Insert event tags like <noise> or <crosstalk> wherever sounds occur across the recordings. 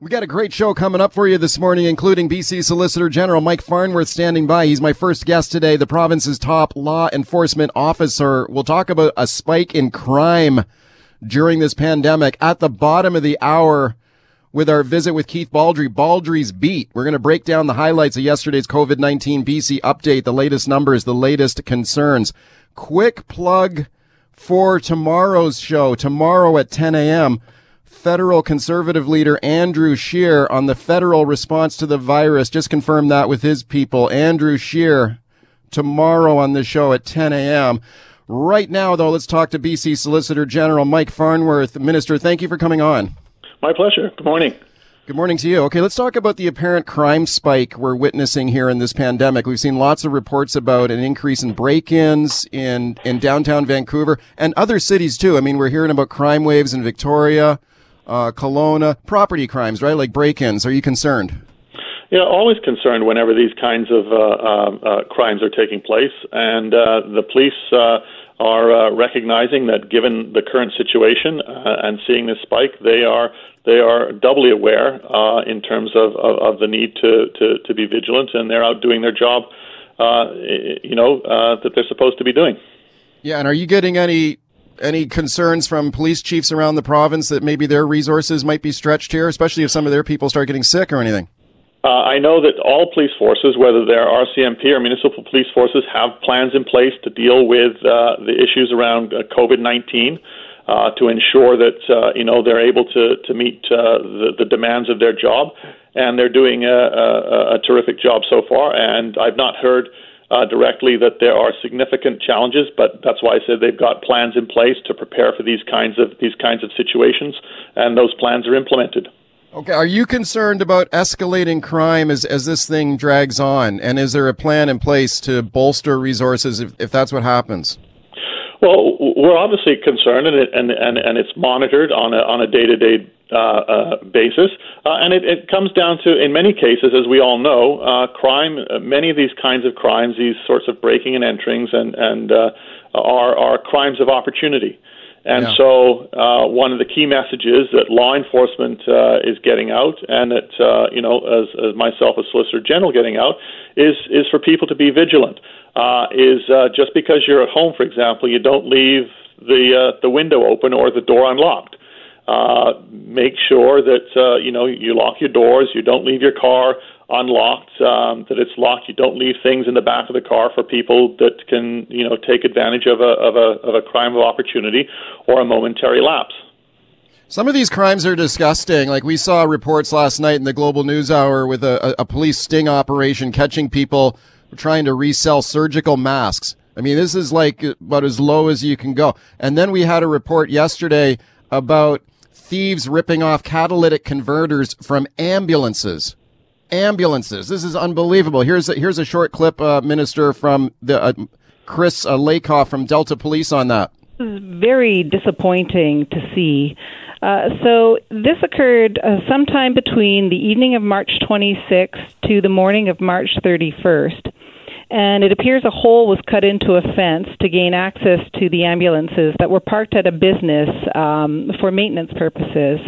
We got a great show coming up for you this morning, including BC Solicitor General Mike Farnworth standing by. He's my first guest today, the province's top law enforcement officer. We'll talk about a spike in crime during this pandemic at the bottom of the hour with our visit with Keith Baldrey, Baldrey's Beat. We're going to break down the highlights of yesterday's COVID-19 BC update, the latest numbers, the latest concerns. Quick plug for tomorrow's show, tomorrow at 10 a.m federal conservative leader Andrew Scheer on the federal response to the virus. Just confirm that with his people. Andrew Scheer tomorrow on the show at 10 a.m. Right now, though, let's talk to BC Solicitor General Mike Farnworth. Minister, thank you for coming on. My pleasure. Good morning. Good morning to you. Okay, let's talk about the apparent crime spike we're witnessing here in this pandemic. We've seen lots of reports about an increase in break-ins in, in downtown Vancouver and other cities too. I mean, we're hearing about crime waves in Victoria, uh, Kelowna, property crimes, right? Like break-ins. Are you concerned? Yeah, always concerned whenever these kinds of uh, uh, uh crimes are taking place, and uh, the police uh, are recognizing that given the current situation and seeing this spike, they are they are doubly aware in terms of, of, of, the need to, to, to be vigilant, and they're out doing their job, you know, that they're supposed to be doing. Yeah, and are you getting any any concerns from police chiefs around the province that maybe their resources might be stretched here, especially if some of their people start getting sick or anything? Uh, I know that all police forces, whether they're RCMP or municipal police forces, have plans in place to deal with uh, the issues around uh, COVID 19. Uh, to ensure that uh, you know they're able to to meet uh, the, the demands of their job, and they're doing a, a, a terrific job so far. And I've not heard uh, directly that there are significant challenges, but that's why I said they've got plans in place to prepare for these kinds of these kinds of situations, and those plans are implemented. Okay, are you concerned about escalating crime as as this thing drags on, and is there a plan in place to bolster resources if, if that's what happens? Well, we're obviously concerned, and it, and, and and it's monitored on a on a day to day to day basis, uh, and it, it comes down to, in many cases, as we all know, uh, crime. Uh, many of these kinds of crimes, these sorts of breaking and enterings, and and uh, are are crimes of opportunity. And yeah. so, uh, one of the key messages that law enforcement uh, is getting out, and that uh, you know, as, as myself as Solicitor General getting out, is is for people to be vigilant. Uh, is uh, just because you're at home, for example, you don't leave the uh, the window open or the door unlocked. Uh, make sure that uh, you know you lock your doors, you don't leave your car unlocked, um, that it's locked. You don't leave things in the back of the car for people that can, you know, take advantage of a of a of a crime of opportunity or a momentary lapse. Some of these crimes are disgusting. Like we saw reports last night in the Global News Hour with a, a police sting operation catching people trying to resell surgical masks. I mean, this is like about as low as you can go. And then we had a report yesterday about thieves ripping off catalytic converters from ambulances ambulances. This is unbelievable. Here's a, here's a short clip, uh, Minister, from the uh, Chris uh, Leykauf from Delta Police on that. Very disappointing to see. Uh, so this occurred uh, sometime between the evening of March 26th to the morning of March 31st and it appears a hole was cut into a fence to gain access to the ambulances that were parked at a business um, for maintenance purposes.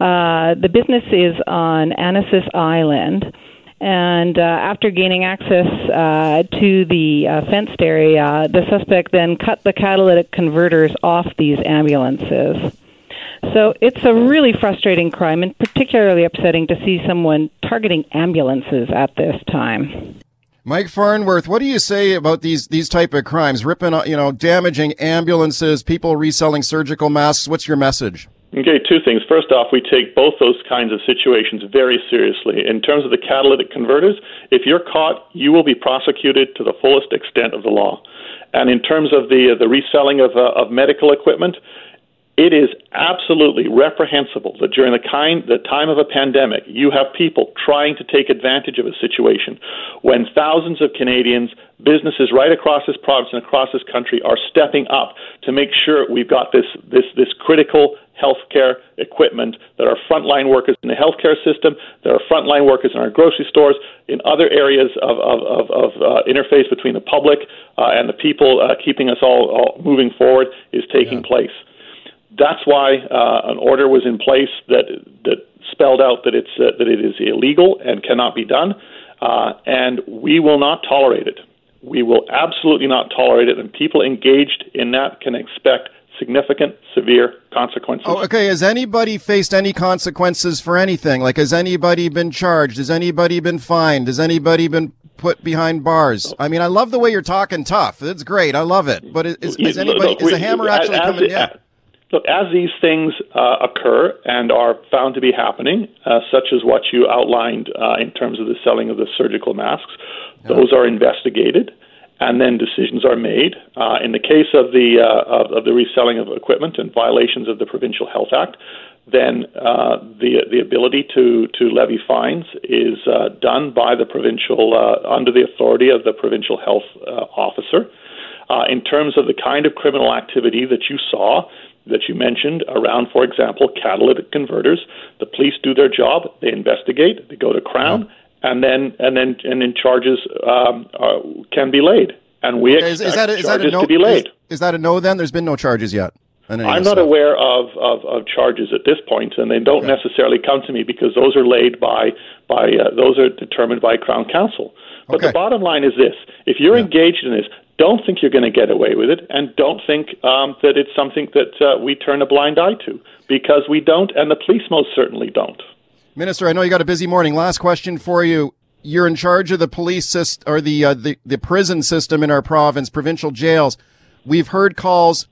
Uh, the business is on Annacis Island. And uh, after gaining access uh, to the uh, fenced area, the suspect then cut the catalytic converters off these ambulances. So it's a really frustrating crime and particularly upsetting to see someone targeting ambulances at this time. Mike Farnworth, what do you say about these these type of crimes, ripping, you know, damaging ambulances, people reselling surgical masks? What's your message? Okay, two things. First off, we take both those kinds of situations very seriously. In terms of the catalytic converters, if you're caught, you will be prosecuted to the fullest extent of the law. And in terms of the the reselling of uh, of medical equipment, it is absolutely reprehensible that during the kind the time of a pandemic you have people trying to take advantage of a situation when thousands of Canadians, businesses right across this province and across this country are stepping up to make sure we've got this this this critical healthcare equipment that are frontline workers in the healthcare system, that are frontline workers in our grocery stores, in other areas of, of, of, of uh, interface between the public uh, and the people uh, keeping us all, all moving forward is taking yeah. place. That's why uh, an order was in place that that spelled out that it's uh, that it is illegal and cannot be done, uh, and we will not tolerate it. We will absolutely not tolerate it, and people engaged in that can expect significant, severe consequences. Oh, okay. Has anybody faced any consequences for anything? Like, has anybody been charged? Has anybody been fined? Has anybody been put behind bars? I mean, I love the way you're talking tough. It's great. I love it. But is, is anybody, is the hammer actually coming? Yeah. Look, as these things uh, occur and are found to be happening, uh, such as what you outlined uh, in terms of the selling of the surgical masks, yeah. those are investigated and then decisions are made. Uh, in the case of the uh, of, of, the reselling of equipment and violations of the Provincial Health Act, then uh, the the ability to to levy fines is done by the provincial under the authority of the provincial health officer. in terms of the kind of criminal activity that you saw, that you mentioned around, for example, catalytic converters. The police do their job, they investigate, they go to Crown, and then and then and then charges um, are, can be laid. And we expect is, is that a, is charges that a no, to be laid. Is, is, that a no? Then there's been no charges yet. I'm not stuff. aware of, of, of, charges at this point, and they don't okay. necessarily come to me because those are laid by by uh, those are determined by Crown Counsel. But okay. the bottom line is this: if you're yeah. engaged in this, don't think you're going to get away with it, and don't think um, that it's something that uh, we turn a blind eye to, because we don't, and the police most certainly don't. Minister, I know you got a busy morning. Last question for you. You're in charge of the police system or the, uh, the the prison system in our province, provincial jails. We've heard calls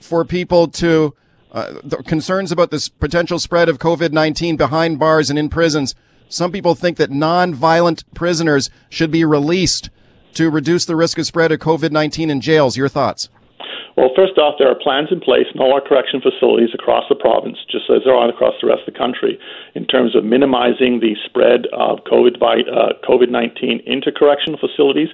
for people to uh, concerns about this potential spread of COVID nineteen behind bars and in prisons. Some people think that non-violent prisoners should be released to reduce the risk of spread of COVID 19 in jails. Your thoughts? Well, first off, there are plans in place in all our correction facilities across the province, just as there are across the rest of the country, in terms of minimizing the spread of COVID by uh, COVID nineteen into correctional facilities,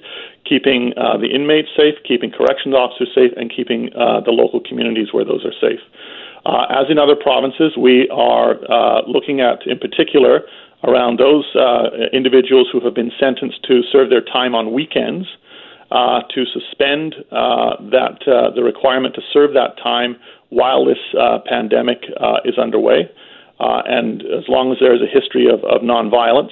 keeping uh, the inmates safe, keeping corrections officers safe, and keeping uh, the local communities where those are safe. Uh, as in other provinces, we are uh, looking at, in particular, around those uh, individuals who have been sentenced to serve their time on weekends uh, to suspend uh, that uh, the requirement to serve that time while this uh, pandemic uh, is underway. and as long as there is a history of, of nonviolence,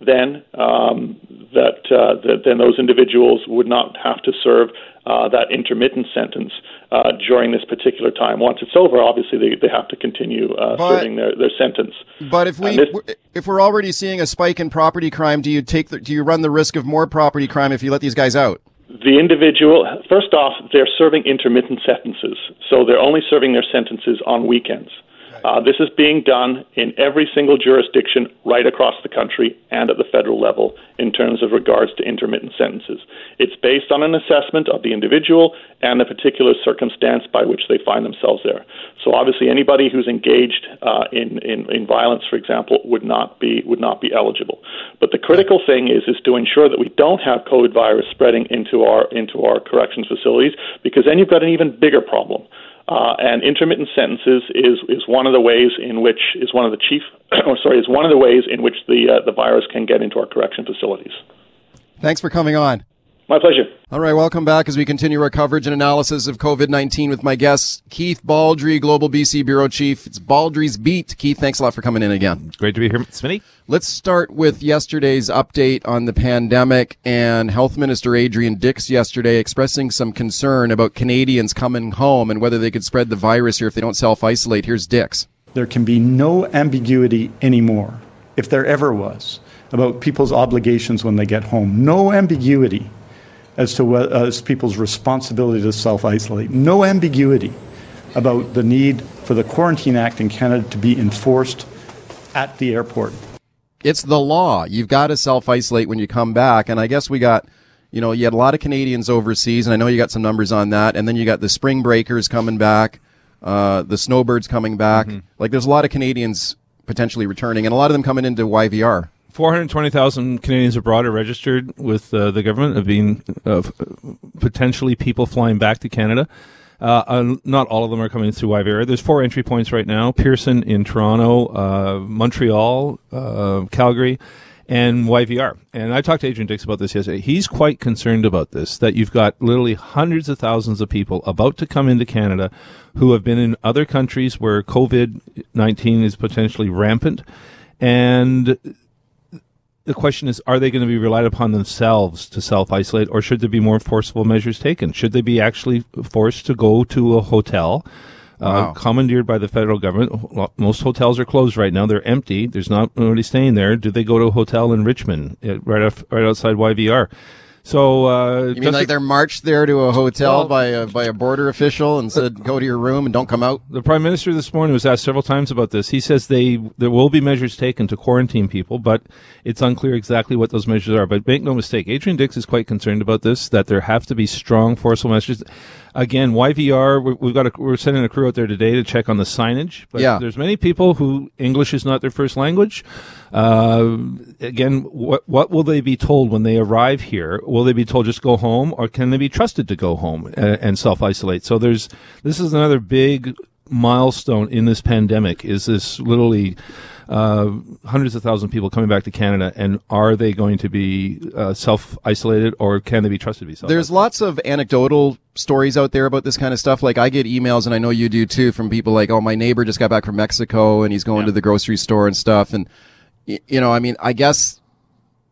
then um, that, uh, that then those individuals would not have to serve uh, that intermittent sentence uh, during this particular time. Once it's over, obviously they, they have to continue uh, but, serving their, their sentence. But if we this, if we're already seeing a spike in property crime, do you take the, do you run the risk of more property crime if you let these guys out? The individual, first off, they're serving intermittent sentences, so they're only serving their sentences on weekends. Uh, this is being done in every single jurisdiction right across the country and at the federal level in terms of regards to intermittent sentences. It's based on an assessment of the individual and the particular circumstance by which they find themselves there. So obviously, anybody who's engaged uh, in, in, in violence, for example, would not be would not be eligible. But the critical thing is is to ensure that we don't have COVID virus spreading into our into our corrections facilities, because then you've got an even bigger problem. Uh, and intermittent sentences is, is one of the ways in which is one of the chief, <clears throat> or sorry, is one of the ways in which the uh, the virus can get into our correction facilities. Thanks for coming on. My pleasure. All right, welcome back as we continue our coverage and analysis of COVID 19 with my guest, Keith Baldrey, Global BC Bureau Chief. It's Baldrey's Beat. Keith, thanks a lot for coming in again. Great to be here, Smitty. Let's start with yesterday's update on the pandemic and Health Minister Adrian Dix yesterday expressing some concern about Canadians coming home and whether they could spread the virus here if they don't self isolate. Here's Dix. There can be no ambiguity anymore, if there ever was, about people's obligations when they get home. No ambiguity as to what, as people's responsibility to self isolate. No ambiguity about the need for the Quarantine Act in Canada to be enforced at the airport. It's the law. You've got to self isolate when you come back. And I guess we got, you know, you had a lot of Canadians overseas, and I know you got some numbers on that. And then you got the spring breakers coming back. Uh, the snowbirds coming back. Mm-hmm. Like there's a lot of Canadians potentially returning, and a lot of them coming into YVR. 420,000 Canadians abroad are registered with uh, the government of being uh, potentially people flying back to Canada. Uh, uh, not all of them are coming through YVR. There's four entry points right now: Pearson in Toronto, uh, Montreal, uh, Calgary, and YVR. And I talked to Adrian Dix about this yesterday. He's quite concerned about this. That you've got literally hundreds of thousands of people about to come into Canada who have been in other countries where COVID 19 is potentially rampant, and the question is, are they going to be relied upon themselves to self isolate, or should there be more forceful measures taken? Should they be actually forced to go to a hotel, Wow. uh, commandeered by the federal government? Most hotels are closed right now; they're empty. There's not nobody staying there. Do they go to a hotel in Richmond, uh, right off, right outside YVR? So, uh, You mean like they're marched there to a hotel Well- by a by a border official and said, "Go to your room and don't come out." The prime minister this morning was asked several times about this. He says they there will be measures taken to quarantine people, but it's unclear exactly what those measures are. But make no mistake, Adrian Dix is quite concerned about this. That there have to be strong, forceful measures. Again, YVR, we- we've got a, we're sending a crew out there today to check on the signage. But Yeah. there's many people who English is not their first language. Uh, again, what what will they be told when they arrive here? Will they be told just go home, or can they be trusted to go home and, and self isolate? So there's this is another big milestone in this pandemic. Is this literally uh, hundreds of thousands of people coming back to Canada, and are they going to be uh, self isolated, or can they be trusted to be self? There's lots of anecdotal stories out there about this kind of stuff. Like I get emails, and I know you do too, from people like, "Oh, my neighbor just got back from Mexico, and he's going Yeah. to the grocery store and stuff." And y- you know, I mean, I guess.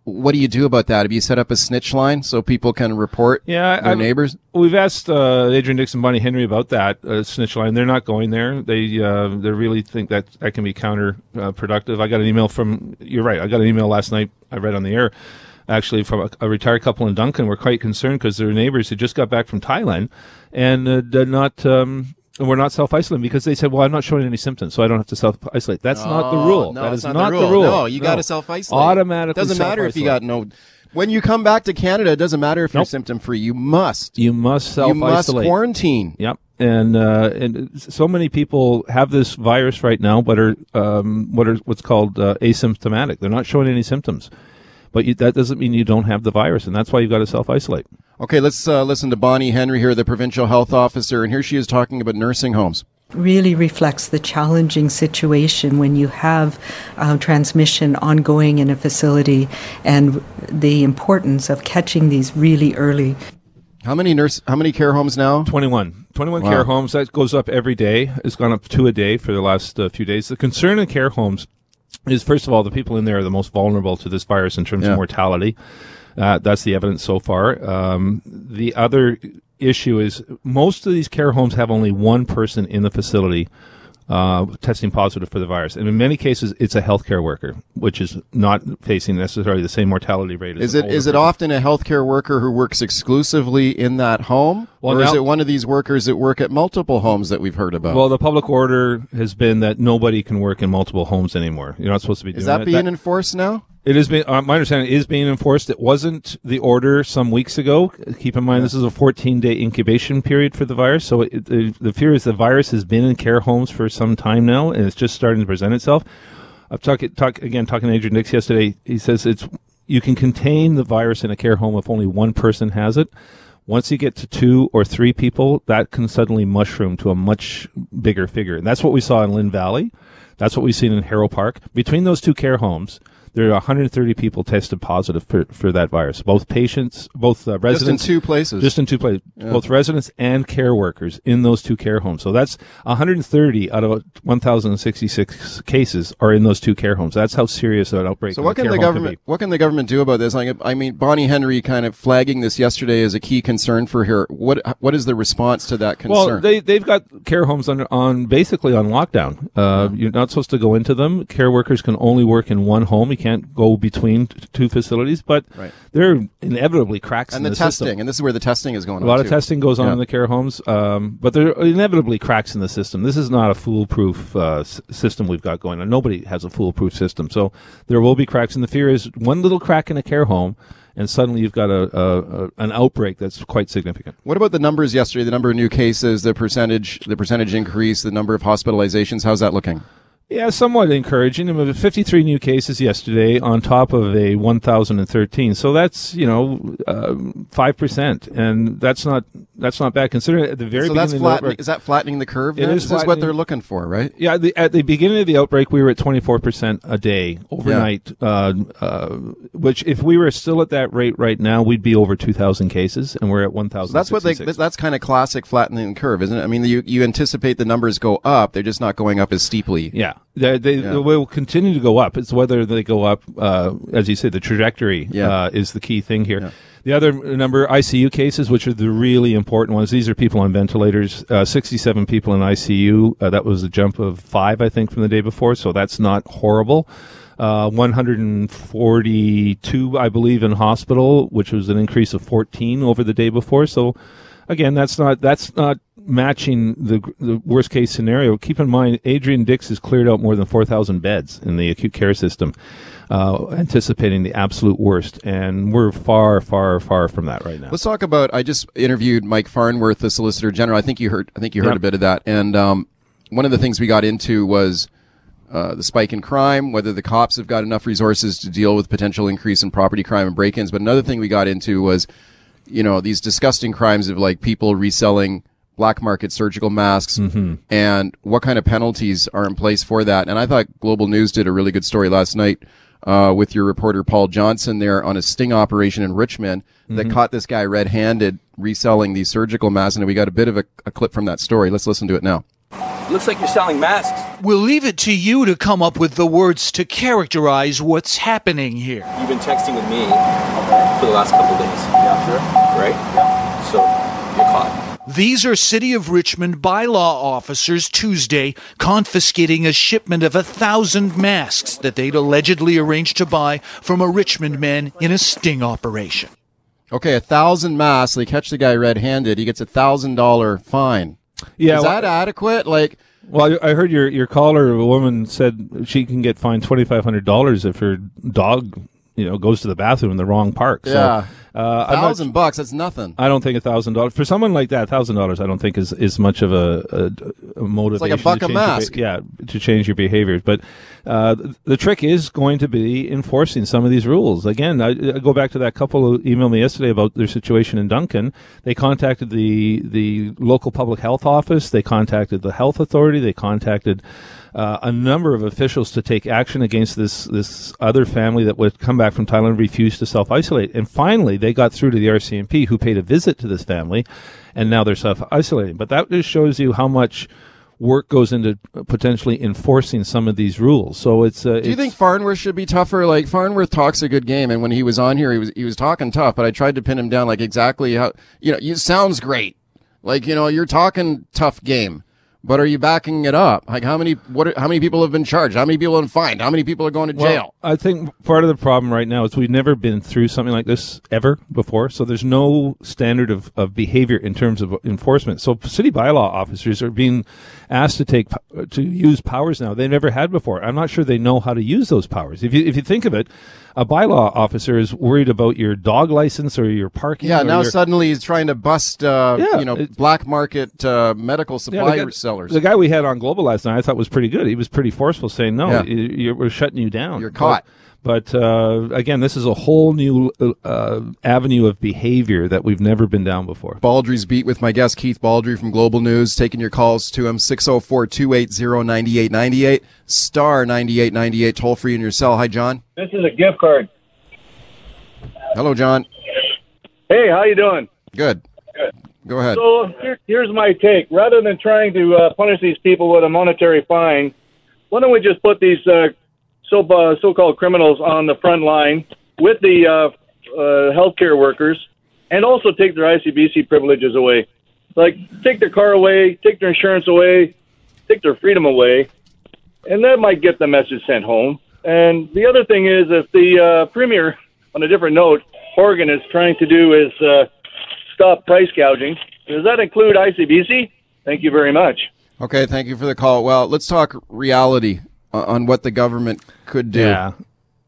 What do you do about that? Have you set up a snitch line so people can report Yeah, their I- neighbors? We've asked uh, Adrian Dixon, Bonnie Henry about that uh, snitch line. They're not going there. They uh, they really think that that can be counterproductive. Uh. I got an email from. You're right. I got an email last night. I read on the air, actually from a, a retired couple in Duncan. Were quite concerned because their neighbors had just got back from Thailand, and uh, did not. Um, were not self isolating because they said, "Well, I'm not showing any symptoms, so I don't have to self isolate." That's not the rule. No, that is not, the rule. No, you got to self isolate. Automatically, Doesn't matter if you got no. When you come back to Canada, it doesn't matter if you're symptom free. You must. You must self isolate. You must quarantine. Yep. And uh, and so many people have this virus right now, but are um, what are what's called uh, asymptomatic. They're not showing any symptoms, but you, that doesn't mean you don't have the virus, and that's why you've got to self isolate. Okay, let's uh, listen to Bonnie Henry here, the provincial health officer, and here she is talking about nursing homes. really reflects the challenging situation when you have uh, transmission ongoing in a facility and the importance of catching these really early. How many nurse? How many care homes now? 21. 21 Wow. care homes. That goes up every day. It's gone up two a day for the last uh, few days. The concern in care homes is, first of all, the people in there are the most vulnerable to this virus in terms Yeah. of mortality. Uh, that's the evidence so far. Um, the other issue is most of these care homes have only one person in the facility uh, testing positive for the virus. And in many cases, it's a healthcare worker, which is not facing necessarily the same mortality rate as Is it is it person. often a healthcare worker who works exclusively in that home, Well, or is it one of these workers that work at multiple homes that we've heard about? Well, the public order has been that nobody can work in multiple homes anymore. You're not supposed to be is doing that it. being enforced now? It is being, uh, my understanding is being enforced. It wasn't the order some weeks ago. Keep in mind, this is a 14 day incubation period for the virus. So it, the, the fear is the virus has been in care homes for some time now, and it's just starting to present itself. I've talked talk again talking to Adrian Dix yesterday. He says it's you can contain the virus in a care home if only one person has it. Once you get to two or three people, that can suddenly mushroom to a much bigger figure. And that's what we saw in Lynn Valley. That's what we've seen in Haro Park. Between those two care homes, there are 130 people tested positive for, for that virus. Both patients, both uh, Just in residents, two places. just in two places, both residents and care workers in those two care homes. So that's 130 out of 1,066 cases are in those two care homes. That's how serious an outbreak. Is. So what can the government be. what can the government do about this? Like, I mean, Bonnie Henry kind of flagging this yesterday as a key concern for her. What what is the response to that concern? Well, they they've got care homes on on basically on lockdown. Uh, You're not supposed to go into them. Care workers can only work in one home. You can't go between t- two facilities, but Right. there are inevitably cracks And in the, the, testing, system. and this is where the testing is going A on. lot of too. testing goes on Yeah. in the care homes, um, but there are inevitably cracks in the system. This is not a foolproof uh, s- system we've got going on. Nobody has a foolproof system, so there will be cracks. And the fear is one little crack in a care home, and suddenly you've got a, a, a an outbreak that's quite significant. What about the numbers yesterday? The number of new cases, the percentage, the percentage increase, the number of hospitalizations. How's that looking? Yeah, somewhat encouraging. I mean, 53 new cases yesterday on top of a 1,013. So that's you know five percent, and that's not that's not bad considering at the very so beginning. that's of the flattening. outbreak- Is that flattening the curve? It is This is what they're looking for, right? Yeah, the, at the beginning of the outbreak, we were at 24% a day overnight, uh, uh, which if we were still at that rate right now, we'd be over 2,000 cases, and we're at 1,000. So that's what they. That's kind of classic flattening the curve, isn't it? I mean, you you anticipate the numbers go up; they're just not going up as steeply. Yeah, they, they, Yeah. they will continue to go up. It's whether they go up, uh, as you say, the trajectory Yeah. uh, is the key thing here. The other number, ICU cases, which are the really important ones. These are people on ventilators. Uh, 67 people in ICU. Uh, that was a jump of five, I think, from the day before. So that's not horrible. Uh, 142, I believe, in hospital, which was an increase of 14 over the day before. So again, that's not that's not matching the the worst case scenario. Keep in mind, Adrian Dix has cleared out more than 4,000 beds in the acute care system, uh, anticipating the absolute worst, and we're far, far, far from that right now. Let's talk about. I just interviewed Mike Farnworth, the Solicitor General. I think you heard. I think you heard Yep. a bit of that. And um, one of the things we got into was uh, the spike in crime, whether the cops have got enough resources to deal with potential increase in property crime and break-ins. But another thing we got into was, you know, these disgusting crimes of like people reselling black market surgical masks and what kind of penalties are in place for that. And I thought Global News did a really good story last night uh, with your reporter Paul Johnson there on a sting operation in Richmond that caught this guy red-handed reselling these surgical masks. And we got a bit of a, a clip from that story. Let's listen to it now. Looks like you're selling masks. We'll leave it to you to come up with the words to characterize what's happening here. You've been texting with me for the last couple days. Yeah, sure. Right? Yeah. So you're caught. These are City of Richmond bylaw officers Tuesday confiscating a shipment of a thousand masks that they'd allegedly arranged to buy from a Richmond man in a sting operation. Okay, a thousand masks. They catch the guy red-handed. He gets a thousand dollar fine. yeah, Is well- that adequate? Like, Well, I I heard your your caller, a woman, said she can get fined twenty five hundred dollars if her dog, you know, goes to the bathroom in the wrong park. Yeah. Uh, I'm not- thousand bucks. That's nothing. I don't think a thousand dollars for someone like that. Thousand dollars, I don't think is is much of a, a, a motivation. buck to a change your mask. be- yeah, to change your behaviors. But uh, the, the trick is going to be enforcing some of these rules. Again, I, I go back to that couple who emailed me yesterday about their situation in Duncan. They contacted the the local public health office. They contacted the health authority. They contacted. Uh, a number of officials to take action against this this other family that would come back from Thailand refused to self isolate. And finally, they got through to the RCMP, who paid a visit to this family, and now they're self isolating. But that just shows you how much work goes into potentially enforcing some of these rules. So it's. Uh, Do you think Farnworth should be tougher? Like Farnworth talks a good game, and when he was on here, he was he was talking tough. But I tried to pin him down, like exactly how you know. You sounds great, like you know you're talking tough game, but are you backing it up? Like how many what? are- How many people have been charged? How many people have been fined? How many people are going to jail? Well, I think part of the problem right now is we've never been through something like this ever before. So there's no standard of, of behavior in terms of enforcement. So city bylaw officers are being asked to take to use powers now they never had before. I'm not sure they know how to use those powers. If you if you think of it, a bylaw officer is worried about your dog license or your parking. yeah, now your, suddenly he's trying to bust, uh, Yeah, you know, black market uh, medical Yeah, supply the guy- sellers. The guy we had on Global last night, I thought was pretty good. He was pretty forceful, saying, "No, Yeah. you, you, we're shutting you down. You're caught." But, but uh, again, this is a whole new uh, avenue of behavior that we've never been down before. Baldrey's Beat with my guest Keith Baldrey from Global News, taking your calls to him 604-280-9898, star 9898, toll free in your cell. Hi, John. This is a gift card. Hello, John. Hey, how you doing? Good. Good. Go ahead. So here, here's my take. Rather than trying to uh, punish these people with a monetary fine, why don't we just put these uh, so uh, so-called criminals on the front line with the uh, uh, healthcare workers, and also take their ICBC privileges away? Like take their car away, take their insurance away, take their freedom away, and that might get the message sent home. And the other thing is, if the uh, premier, on a different note, Horgan is trying to do is uh, stop price gouging. Does that include ICBC? Thank you very much. Okay, thank you for the call. Well, let's talk reality uh, on what the government could do. Yeah.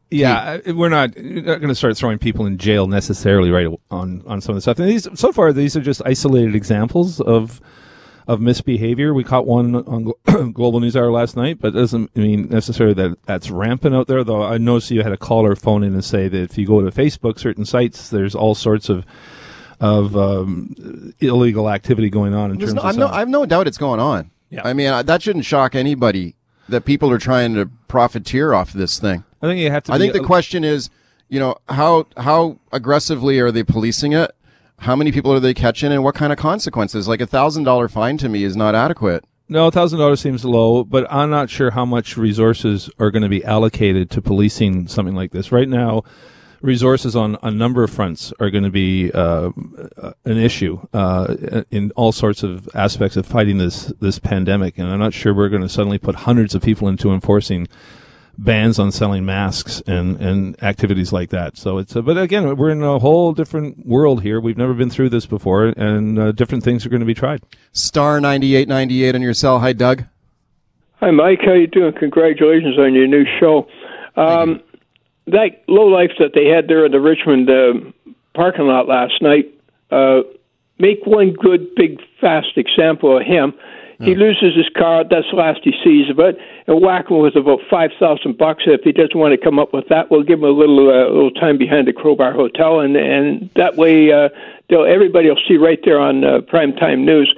Yeah, we're not, we're not going to start throwing people in jail necessarily right on, on some of the stuff. And these, so far, these are just isolated examples of of misbehavior. We caught one on <clears throat> Global News Hour last night, but doesn't mean necessarily that that's rampant out there. Though I noticed you had a caller phone in and say that if you go to Facebook, certain sites, there's all sorts of of um, illegal activity going on in There's terms no, of I've, no. I've no doubt it's going on. Yeah. I mean, uh, that shouldn't shock anybody that people are trying to profiteer off this thing. I think you have to. I think the a- question is, you know, how how aggressively are they policing it? How many people are they catching, and what kind of consequences? Like a thousand dollar fine to me is not adequate. No, thousand dollars seems low, but I'm not sure how much resources are going to be allocated to policing something like this. Right now, resources on a number of fronts are going to be uh, an issue uh, in all sorts of aspects of fighting this this pandemic, and I'm not sure we're going to suddenly put hundreds of people into enforcing bans on selling masks and, and activities like that. So it's, uh, but again, we're in a whole different world here. We've never been through this before, and uh, different things are going to be tried. Star ninety eight ninety eight on your cell. Hi, Doug. Hi, Mike. How you doing? Congratulations on your new show. Um, that low life that they had there in the Richmond uh, parking lot last night. Uh, make one good, big, fast example of him. He loses his car. That's the last he sees of it. And whack him with about five thousand bucks. If he doesn't want to come up with that, we'll give him a little, uh, little time behind the Crowbar Hotel, and and that way, uh, they'll everybody will see right there on uh, primetime news.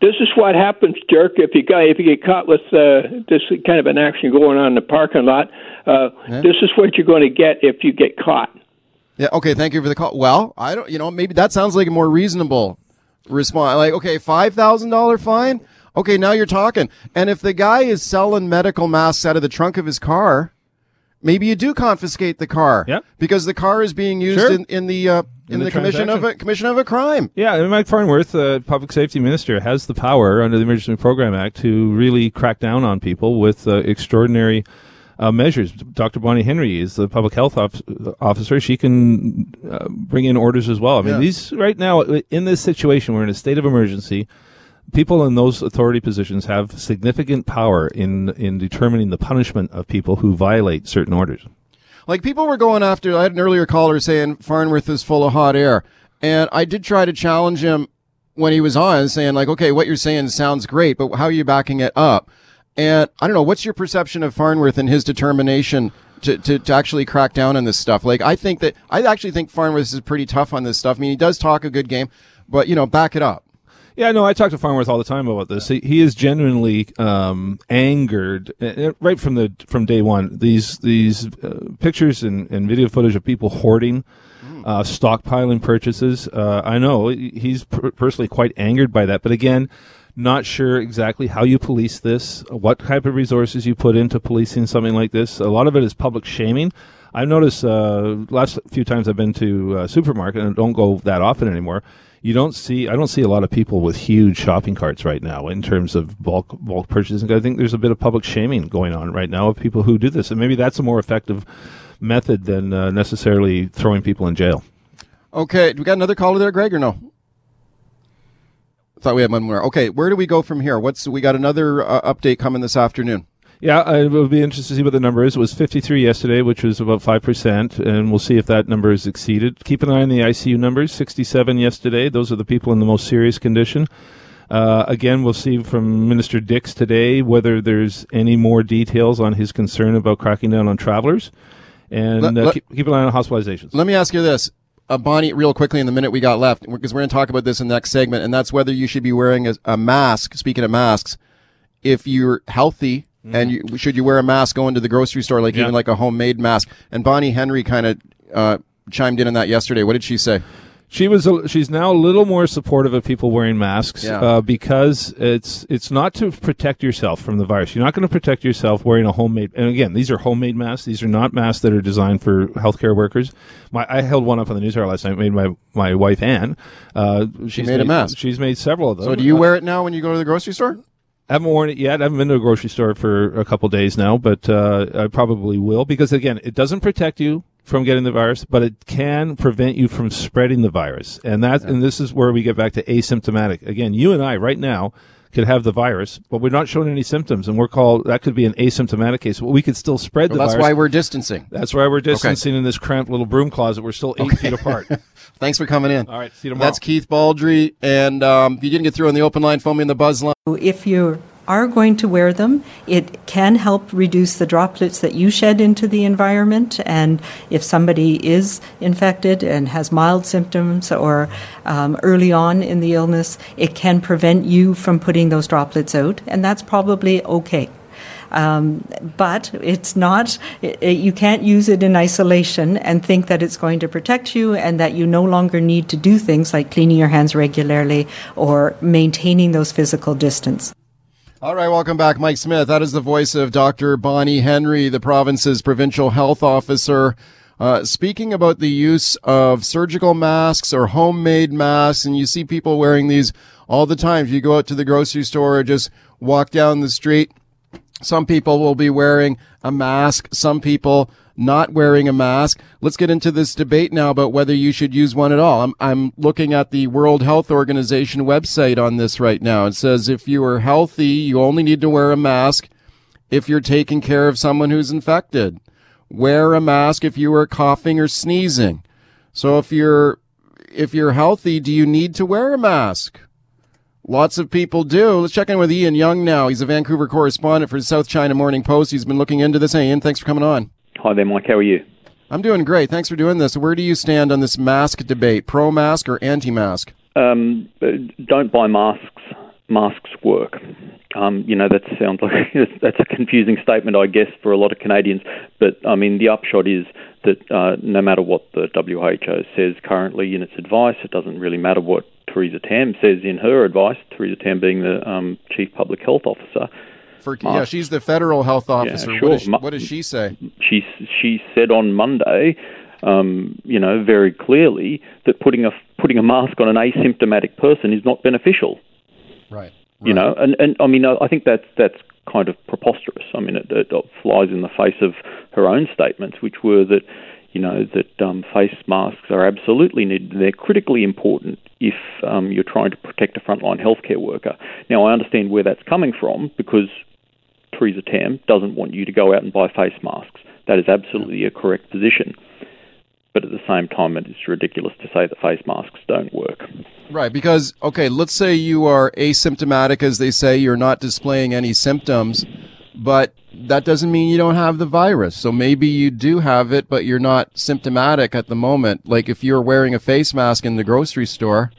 This is what happens, jerk. If you got if you get caught with uh, this kind of an action going on in the parking lot, uh, Yeah. this is what you're going to get if you get caught. Yeah. Okay. Thank you for the call. Well, I don't. You know, maybe that sounds like a more reasonable response. Like, okay, five thousand dollar fine. Okay, now you're talking. And if the guy is selling medical masks out of the trunk of his car, maybe you do confiscate the car. Yep. Because the car is being used Sure. in, in the uh, in, In the, the commission of a commission of a crime. Yeah, and Mike Farnworth, uh, public safety minister, has the power under the Emergency Program Act to really crack down on people with uh, extraordinary uh, measures. Dr. Bonnie Henry is the public health of- officer. She can uh, bring in orders as well. I mean, Yeah. these right now in this situation, we're in a state of emergency. People in those authority positions have significant power in in determining the punishment of people who violate certain orders. Like people were going after. I had an earlier caller saying Farnworth is full of hot air, and I did try to challenge him when he was on, saying like, okay, what you're saying sounds great, but how are you backing it up? And I don't know, what's your perception of Farnworth and his determination to, to, to actually crack down on this stuff? Like, I think that I actually think Farnworth is pretty tough on this stuff. I mean, he does talk a good game, but you know, back it up. Yeah, no, I talk to Farnworth all the time about this. He, he is genuinely um, angered uh, uh, right from the from day one. These these uh, pictures and, and video footage of people hoarding, uh, stockpiling purchases. Uh, I know he's per- personally quite angered by that. But again, not sure exactly how you police this, what type of resources you put into policing something like this. A lot of it is public shaming. I've noticed uh, last few times I've been to a supermarket and I don't go that often anymore. You don't see I don't see a lot of people with huge shopping carts right now in terms of bulk bulk purchasing. I think there's a bit of public shaming going on right now of people who do this, and maybe that's a more effective method than uh, necessarily throwing people in jail. Okay, do we got another caller there, Greg, or no? Thought we had one more. Okay, where do we go from here? What's we got another uh, update coming this afternoon? Yeah, I will be interested to see what the number is. It was 53 yesterday, which was about 5%, and we'll see if that number is exceeded. Keep an eye on the ICU numbers. 67 yesterday. Those are the people in the most serious condition. Uh, again, we'll see from Minister Dix today whether there's any more details on his concern about cracking down on travelers. And Let- uh, let- keep, keep an eye on hospitalizations. Let me ask you this, uh, Bonnie, real quickly in the minute we got left, because we're going to talk about this in the next segment, and that's whether you should be wearing a, a mask. Speaking of masks, if you're healthy and you, should you wear a mask going to the grocery store, like Mm-hmm. Yeah. even like a homemade mask? And Bonnie Henry kind of uh, chimed in on that yesterday. What did she say? She was. A, she's now a little more supportive of people wearing masks Yeah. uh, because it's it's not to protect yourself from the virus. You're not going to protect yourself wearing a homemade. And again, these are homemade masks. These are not masks that are designed for healthcare workers. My I held one up on the news hour last night. Made my my wife Anne. Uh, she's made a mask. She's made several of them. So do you Uh, wear it now when you go to the grocery store? I haven't worn it yet. I haven't been to a grocery store for a couple days now, but uh, I probably will because again, it doesn't protect you from getting the virus, but it can prevent you from spreading the virus. And that, and this is where we get back to asymptomatic. Again, you and I right now could have the virus, but we're not showing any symptoms, and we're called that could be an asymptomatic case. But we could still spread Well, the that's virus. why we're distancing. That's why we're distancing in this cramped little broom closet. We're still eight feet apart. <laughs> Thanks for coming in. All right, see you tomorrow. That's Keith Baldrey. And um, if you didn't get through on the open line, phone me in the buzz line. If you are going to wear them, it can help reduce the droplets that you shed into the environment. And if somebody is infected and has mild symptoms or um, early on in the illness, it can prevent you from putting those droplets out, and that's probably okay. Um, but it's not, it, it- you can't use it in isolation and think that it's going to protect you and that you no longer need to do things like cleaning your hands regularly or maintaining those physical distance. All right, welcome back, Mike Smith. That is the voice of Dr. Bonnie Henry, the province's provincial health officer, uh, speaking about the use of surgical masks or homemade masks. And you see people wearing these all the time. If you go out to the grocery store or just walk down the street, some people will be wearing a mask. Some people not wearing a mask. Let's get into this debate now about whether you should use one at all. I'm, I'm looking at the World Health Organization website on this right now. It says if you are healthy, you only need to wear a mask if you're taking care of someone who's infected. Wear a mask if you are coughing or sneezing. So if you're, if you're healthy, do you need to wear a mask? Lots of people do. Let's check in with Ian Young now. He's a Vancouver correspondent for the South China Morning Post. He's been looking into this. Hey, Ian, thanks for coming on. Hi there, Mike. How are you? I'm doing great. Thanks for doing this. Where do you stand on this mask debate? Pro mask or anti mask? Um, uh, don't buy masks. Masks work. Um, you know that sounds like <laughs> that's a confusing statement, I guess, for a lot of Canadians. But I mean, the upshot is that uh, no matter what the WHO says currently in its advice, it doesn't really matter what Theresa Tam says in her advice. Theresa Tam being the um, chief public health officer. For, yeah, she's the federal health officer. sure. What, does she, what does she say? she she said on Monday, um, you know, very clearly that putting a putting a mask on an asymptomatic person is not beneficial. Right. You know, and and I mean, I I think that's that's kind of preposterous. I mean, it, it flies in the face of her own statements, which were that. You know that um, face masks are absolutely needed. They're critically important if um, you're trying to protect a frontline healthcare worker. Now, I understand where that's coming from because Theresa Tam doesn't want you to go out and buy face masks. That is absolutely a correct position. But at the same time, it is ridiculous to say that face masks don't work. Right, because, okay, let's say you are asymptomatic, as they say, you're not displaying any symptoms, but that doesn't mean you don't have the virus. So maybe you do have it, but you're not symptomatic at the moment. Like if you're wearing a face mask in the grocery store,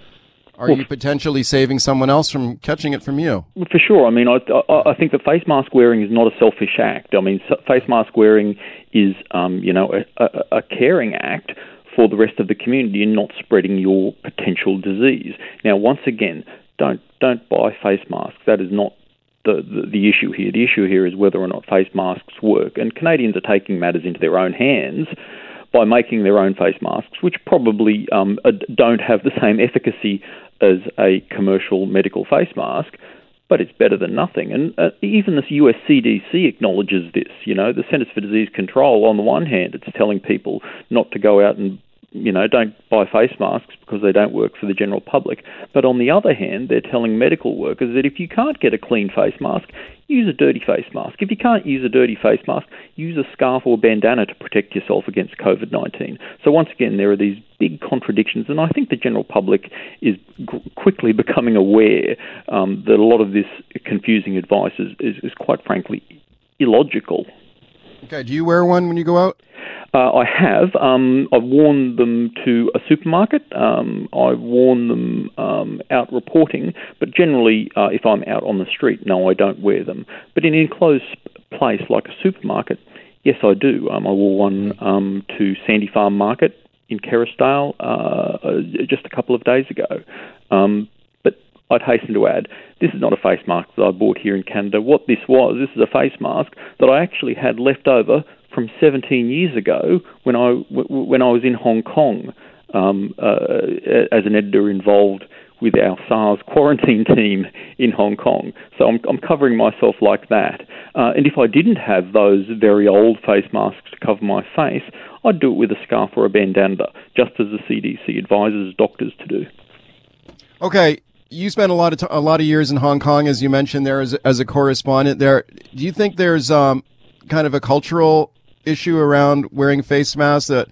are Well- you potentially saving someone else from catching it from you? For sure. I mean, I, I, I think that face mask wearing is not a selfish act. I mean, face mask wearing is, um, you know, a, a, a caring act for the rest of the community and not spreading your potential disease. Now, once again, don't don't buy face masks. That is not the, the, issue here. The issue here is whether or not face masks work. And Canadians are taking matters into their own hands by making their own face masks, which probably um, uh, don't have the same efficacy as a commercial medical face mask, but it's better than nothing. And uh, even the US CDC acknowledges this. You know, the Centers for Disease Control, on the one hand, it's telling people not to go out and you know, don't buy face masks because they don't work for the general public. But on the other hand, they're telling medical workers that if you can't get a clean face mask, use a dirty face mask. If you can't use a dirty face mask, use a scarf or bandana to protect yourself against COVID 19. So, once again, there are these big contradictions, and I think the general public is quickly <laughs> becoming aware um, that a lot of this confusing advice is, is, is quite frankly illogical. Okay, do you wear one when you go out? Uh, I have. Um, I've worn them to a supermarket. Um, I've worn them um, out reporting, but generally, uh, if I'm out on the street, no, I don't wear them. But in an enclosed place like a supermarket, yes, I do. Um, I wore one um, to Sandy Farm Market in Kerrisdale uh, just a couple of days ago. I'd hasten to add, this is not a face mask that I bought here in Canada. What this was, this is a face mask that I actually had left over from 17 years ago when I when I was in Hong Kong um, uh, as an editor involved with our SARS quarantine <laughs> team in Hong Kong. So I'm, I'm covering myself like that. Uh, and if I didn't have those very old face masks to cover my face, I'd do it with a scarf or a bandana, just as the CDC advises doctors to do. Okay, you spent a lot of t- a lot of years in Hong Kong, as you mentioned there as, as a correspondent there. Do you think there's um, kind of a cultural issue around wearing face masks that?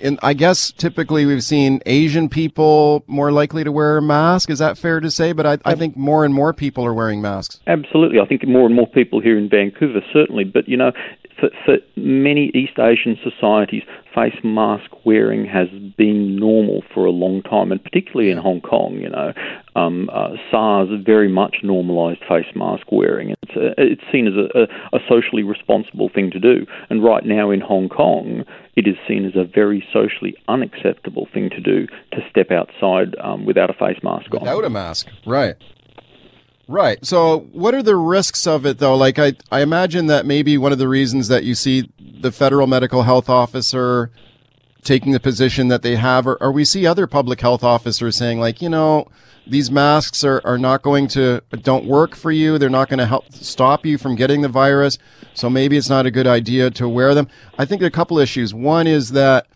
And I guess typically we've seen Asian people more likely to wear a mask. Is that fair to say? But I, I think more and more people are wearing masks. Absolutely. I think more and more people here in Vancouver, certainly. But, you know, for, for many East Asian societies, face mask wearing has been normal for a long time, and particularly in Hong Kong, you know, um, uh, SARS very much normalised face mask wearing. It's, a, it's seen as a, a, socially responsible thing to do, and right now in Hong Kong, it is seen as a very socially unacceptable thing to do to step outside um, without a face mask on. Without a mask, right. Right. So, what are the risks of it, though? Like, I, I imagine that maybe one of the reasons that you see the federal medical health officer taking the position that they have, or, or we see other public health officers saying, like, you know, these masks are, are not going to, don't work for you. They're not going to help stop you from getting the virus. So maybe it's not a good idea to wear them. I think a couple issues. One is that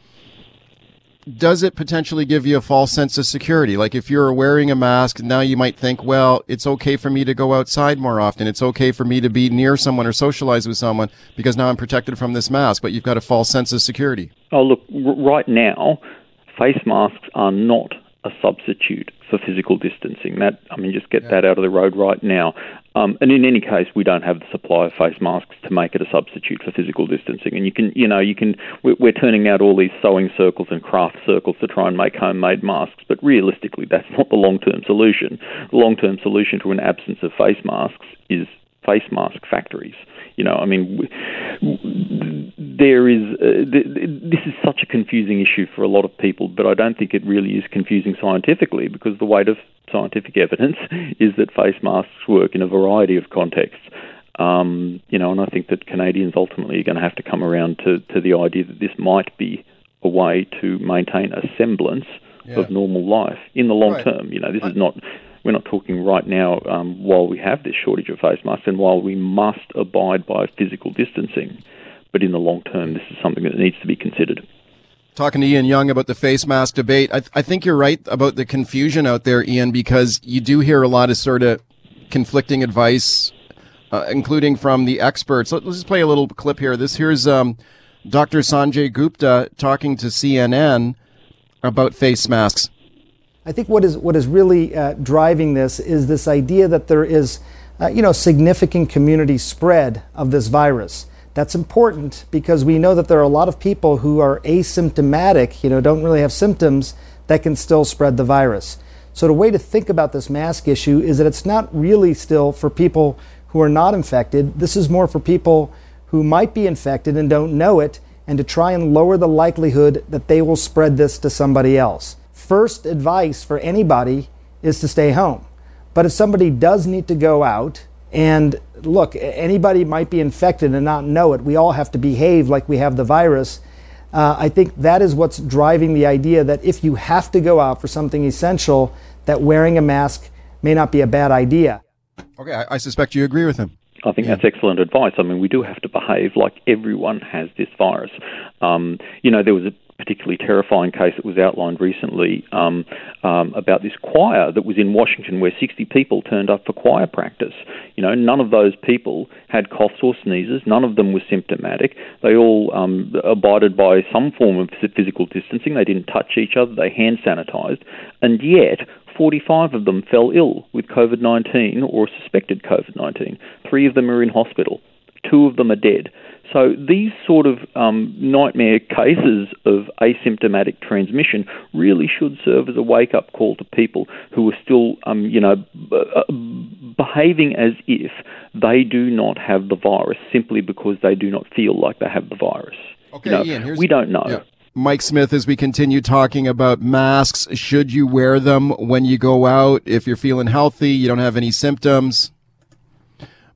does it potentially give you a false sense of security? Like if you're wearing a mask, now you might think, well, it's okay for me to go outside more often. It's okay for me to be near someone or socialize with someone because now I'm protected from this mask, but you've got a false sense of security. Oh, look, right now, face masks are not a substitute for physical distancing. That I mean, just get yeah. that out of the road right now. Um, and in any case, we don't have the supply of face masks to make it a substitute for physical distancing. And you can, you know, you can. We're turning out all these sewing circles and craft circles to try and make homemade masks, but realistically, that's not the long-term solution. The long-term solution to an absence of face masks is face mask factories. You know, I mean, there is uh, this is such a confusing issue for a lot of people, but I don't think it really is confusing scientifically because the weight of scientific evidence <laughs> is that face masks work in a variety of contexts. Um, you know, and I think that Canadians ultimately are going to have to come around to, to the idea that this might be a way to maintain a semblance yeah. of normal life in the long right. term. You know, this is not we're not talking right now um, while we have this shortage of face masks and while we must abide by physical distancing. But in the long term, this is something that needs to be considered. Talking to Ian Young about the face mask debate, I, th- I think you're right about the confusion out there, Ian, because you do hear a lot of sort of conflicting advice, uh, including from the experts. Let, us just play a little clip here. This here's um, Dr. Sanjay Gupta talking to CNN about face masks. I think what is what is really uh, driving this is this idea that there is, uh, you know, significant community spread of this virus. That's important because we know that there are a lot of people who are asymptomatic, you know, don't really have symptoms that can still spread the virus. So the way to think about this mask issue is that it's not really still for people who are not infected. This is more for people who might be infected and don't know it, and to try and lower the likelihood that they will spread this to somebody else first advice for anybody is to stay home. But if somebody does need to go out, and look, anybody might be infected and not know it, we all have to behave like we have the virus. Uh, I think that is what's driving the idea that if you have to go out for something essential, that wearing a mask may not be a bad idea. Okay, I, I suspect you agree with him. I think that's excellent advice. I mean, we do have to behave like everyone has this virus. Um, you know, there was a particularly terrifying case that was outlined recently um, um, about this choir that was in Washington where 60 people turned up for choir practice. You know, none of those people had coughs or sneezes. None of them were symptomatic. They all um, abided by some form of physical distancing. They didn't touch each other. They hand sanitized. And yet, 45 of them fell ill with COVID 19 or suspected COVID 19. Three of them are in hospital. Two of them are dead. So these sort of um, nightmare cases of asymptomatic transmission really should serve as a wake-up call to people who are still, um, you know, b- uh, behaving as if they do not have the virus simply because they do not feel like they have the virus. Okay, you know, Ian, we don't know. Yeah. Mike Smith, as we continue talking about masks, should you wear them when you go out? If you're feeling healthy, you don't have any symptoms.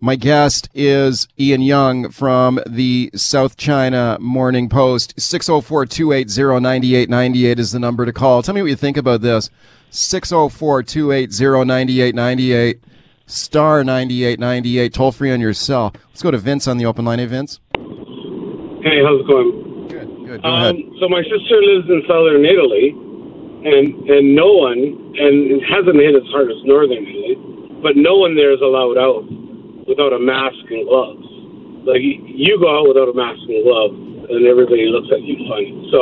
My guest is Ian Young from the South China Morning Post. 604 280 9898 is the number to call. Tell me what you think about this. 604 280 9898, star 9898, toll free on your cell. Let's go to Vince on the open line. Hey, Vince. Hey, how's it going? Good, good. Go Um, ahead. so my sister lives in southern Italy, and and no one, and it hasn't hit as hard as northern Italy, but no one there is allowed out without a mask and gloves. Like you go out without a mask and gloves, and everybody looks at you funny. So,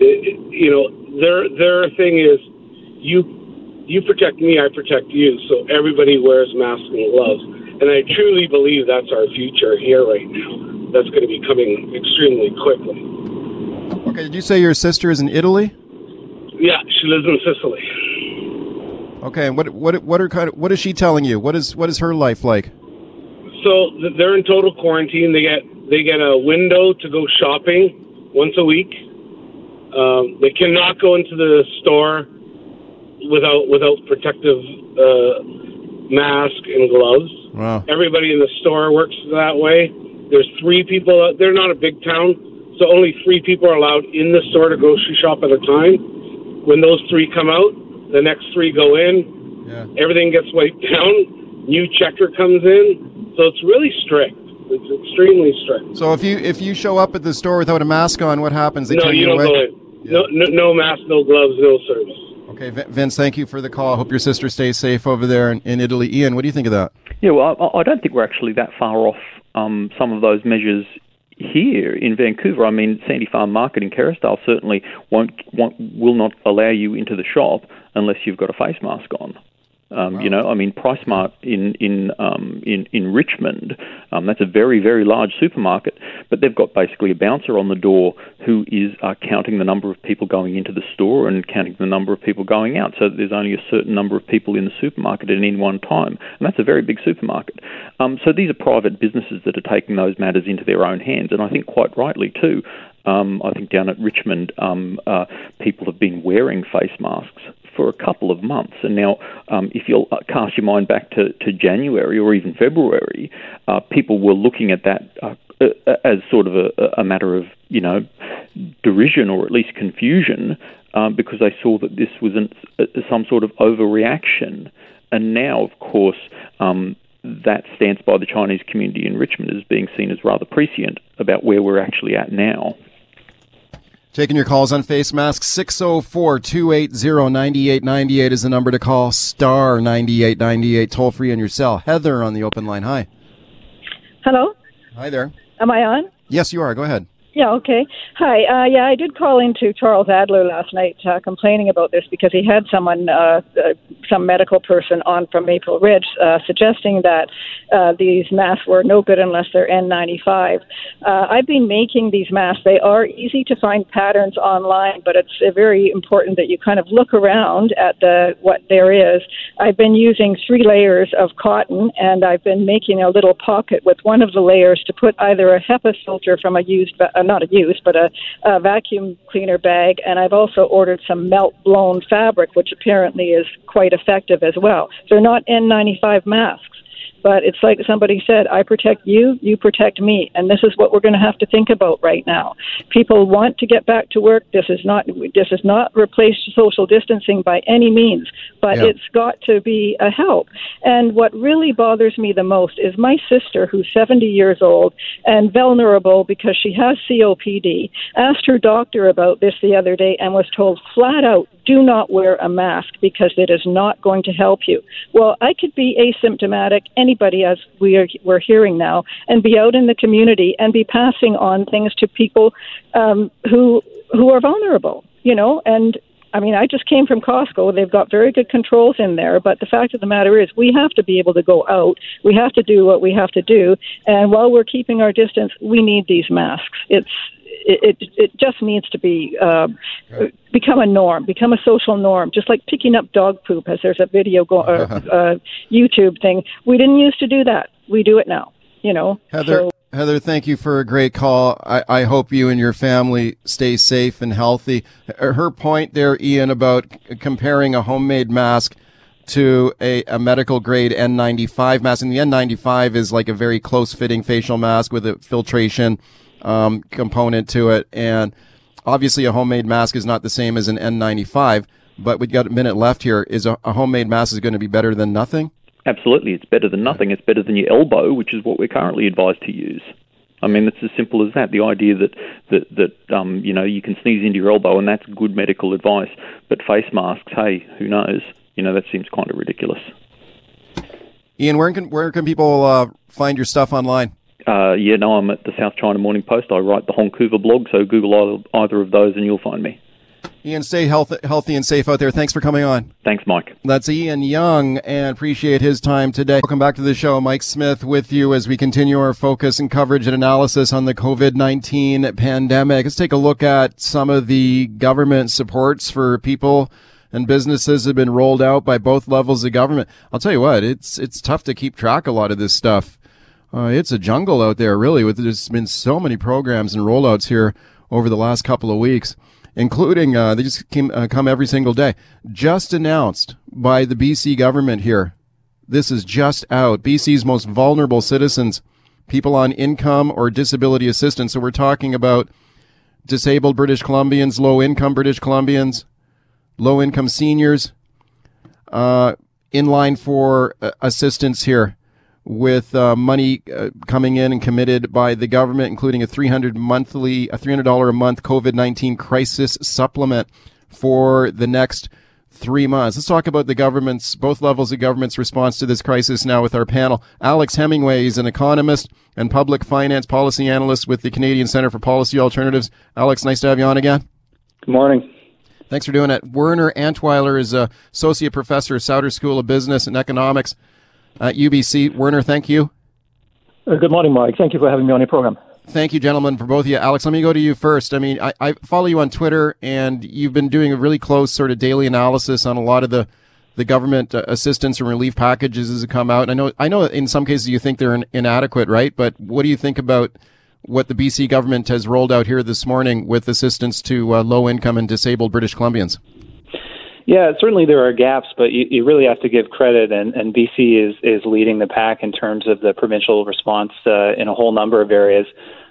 it, it- you know, their their thing is you you protect me, I protect you. So everybody wears masks and gloves, and I truly believe that's our future here right now. That's going to be coming extremely quickly. Okay, did you say your sister is in Italy? Yeah, she lives in Sicily. Okay, and what what what are kind of what is she telling you? What is what is her life like? So they're in total quarantine. They get they get a window to go shopping once a week. Um, they cannot go into the store without without protective uh, mask and gloves. Wow. Everybody in the store works that way. There's three people. They're not a big town, so only three people are allowed in the store to grocery shop at a time. When those three come out, the next three go in. Yeah. Everything gets wiped <laughs> down. New checker comes in, so it's really strict. It's extremely strict. So if you if you show up at the store without a mask on, what happens? They no, turn you you don't away. go in. No, no, no mask, no gloves, no service. Okay, Vince, thank you for the call. I hope your sister stays safe over there in, in Italy. Ian, what do you think of that? Yeah, well, I, I don't think we're actually that far off um, some of those measures here in Vancouver. I mean, Sandy Farm Market in Kerrisdale certainly won't, won't will not allow you into the shop unless you've got a face mask on. Um, You know, I mean, PriceSmart in in um, in in Richmond, um, that's a very very large supermarket, but they've got basically a bouncer on the door who is uh, counting the number of people going into the store and counting the number of people going out. So there's only a certain number of people in the supermarket at any one time, and that's a very big supermarket. Um, so these are private businesses that are taking those matters into their own hands, and I think quite rightly too. Um, I think down at Richmond, um, uh, people have been wearing face masks for a couple of months. And now, um, if you'll uh, cast your mind back to, to January or even February, uh, people were looking at that uh, uh, as sort of a, a matter of, you know, derision or at least confusion um, because they saw that this was an, uh, some sort of overreaction. And now, of course, um, that stance by the Chinese community in Richmond is being seen as rather prescient about where we're actually at now. Taking your calls on face masks, 604 280 9898 is the number to call. Star 9898, toll free on your cell. Heather on the open line. Hi. Hello, Hi there. am I on? Yes, you are. Go ahead. Yeah, okay. Hi. Uh, yeah, I did call into Charles Adler last night uh, complaining about this because he had someone, uh, uh, some medical person on from Maple Ridge, uh, suggesting that uh, these masks were no good unless they're N95. Uh, I've been making these masks. They are easy to find patterns online, but it's uh, very important that you kind of look around at the what there is. I've been using three layers of cotton, and I've been making a little pocket with one of the layers to put either a HEPA filter from a used, uh, not a used, but a, a vacuum cleaner bag, and I've also ordered some melt blown fabric, which apparently is quite effective as well. They're not N95 masks. But it's like somebody said, I protect you, you protect me. And this is what we're going to have to think about right now. People want to get back to work. This is not this is not replace social distancing by any means, but Yeah. it's got to be a help. And what really bothers me the most is my sister, who's 70 years old and vulnerable because she has COPD, asked her doctor about this the other day and was told flat out, do not wear a mask because it is not going to help you. Well, I could be asymptomatic, anybody as we are, we're hearing now, and be out in the community and be passing on things to people um, who who are vulnerable, you know, and I mean, I just came from Costco. They've got very good controls in there, but the fact of the matter is, we have to be able to go out. We have to do what we have to do, and while we're keeping our distance, we need these masks. It's it it, it just needs to be uh, become a norm, become a social norm, just like picking up dog poop. As there's a video go uh, <laughs> uh, YouTube thing, we didn't used to do that. We do it now. You know, Heather, So- Heather, thank you for a great call. I, I hope you and your family stay safe and healthy. Her point there, Ian, about c- comparing a homemade mask to a, a medical grade N95 mask, and the N95 is like a very close fitting facial mask with a filtration um, component to it, and obviously a homemade mask is not the same as an N95. but we've got a minute left here. Is a, a homemade mask is going to be better than nothing? Absolutely, it's better than nothing. It's better than your elbow, which is what we're currently advised to use. I mean, it's as simple as that. The idea that that that um, you know you can sneeze into your elbow and that's good medical advice, but face masks, hey, who knows? You know, that seems kind of ridiculous. Ian, where can where can people uh, find your stuff online? Uh, yeah, no, I'm at the South China Morning Post. I write the Hongcouver blog, so Google either, either of those and you'll find me. Ian, stay health, healthy and safe out there. Thanks for coming on. Thanks, Mike. That's Ian Young, and appreciate his time today. Welcome back to the show. Mike Smith with you as we continue our focus and coverage and analysis on the COVID 19 pandemic. Let's take a look at some of the government supports for people and businesses that have been rolled out by both levels of government. I'll tell you what, it's it's tough to keep track a lot of this stuff. Uh, it's a jungle out there, really. With there's been so many programs and rollouts here over the last couple of weeks, including uh, they just came, uh, come every single day. Just announced by the BC government here. This is just out. BC's most vulnerable citizens, people on income or disability assistance. So we're talking about disabled British Columbians, low income British Columbians, low income seniors uh, in line for uh, assistance here with uh, money uh, coming in and committed by the government, including a 300 monthly, a $300 a month COVID-19 crisis supplement for the next three months. Let's talk about the government's, both levels of government's response to this crisis now with our panel. Alex Hemingway is an economist and public finance policy analyst with the Canadian Center for Policy Alternatives. Alex, nice to have you on again. Good morning. Thanks for doing it. Werner Antweiler is a associate professor at Sauder School of Business and Economics at UBC. Werner, thank you. Uh, good morning, Mike. Thank you for having me on your program. Thank you, gentlemen, for both of you. Alex, let me go to you first. I mean, I, I follow you on Twitter, and you've been doing a really close sort of daily analysis on a lot of the the government uh, assistance and relief packages as it come out. And I know, I know, in some cases you think they're in, inadequate, right? But what do you think about what the BC government has rolled out here this morning with assistance to uh, low income and disabled British Columbians? Yeah, certainly there are gaps, but you, you really have to give credit, and, and BC is, is leading the pack in terms of the provincial response uh, in a whole number of areas.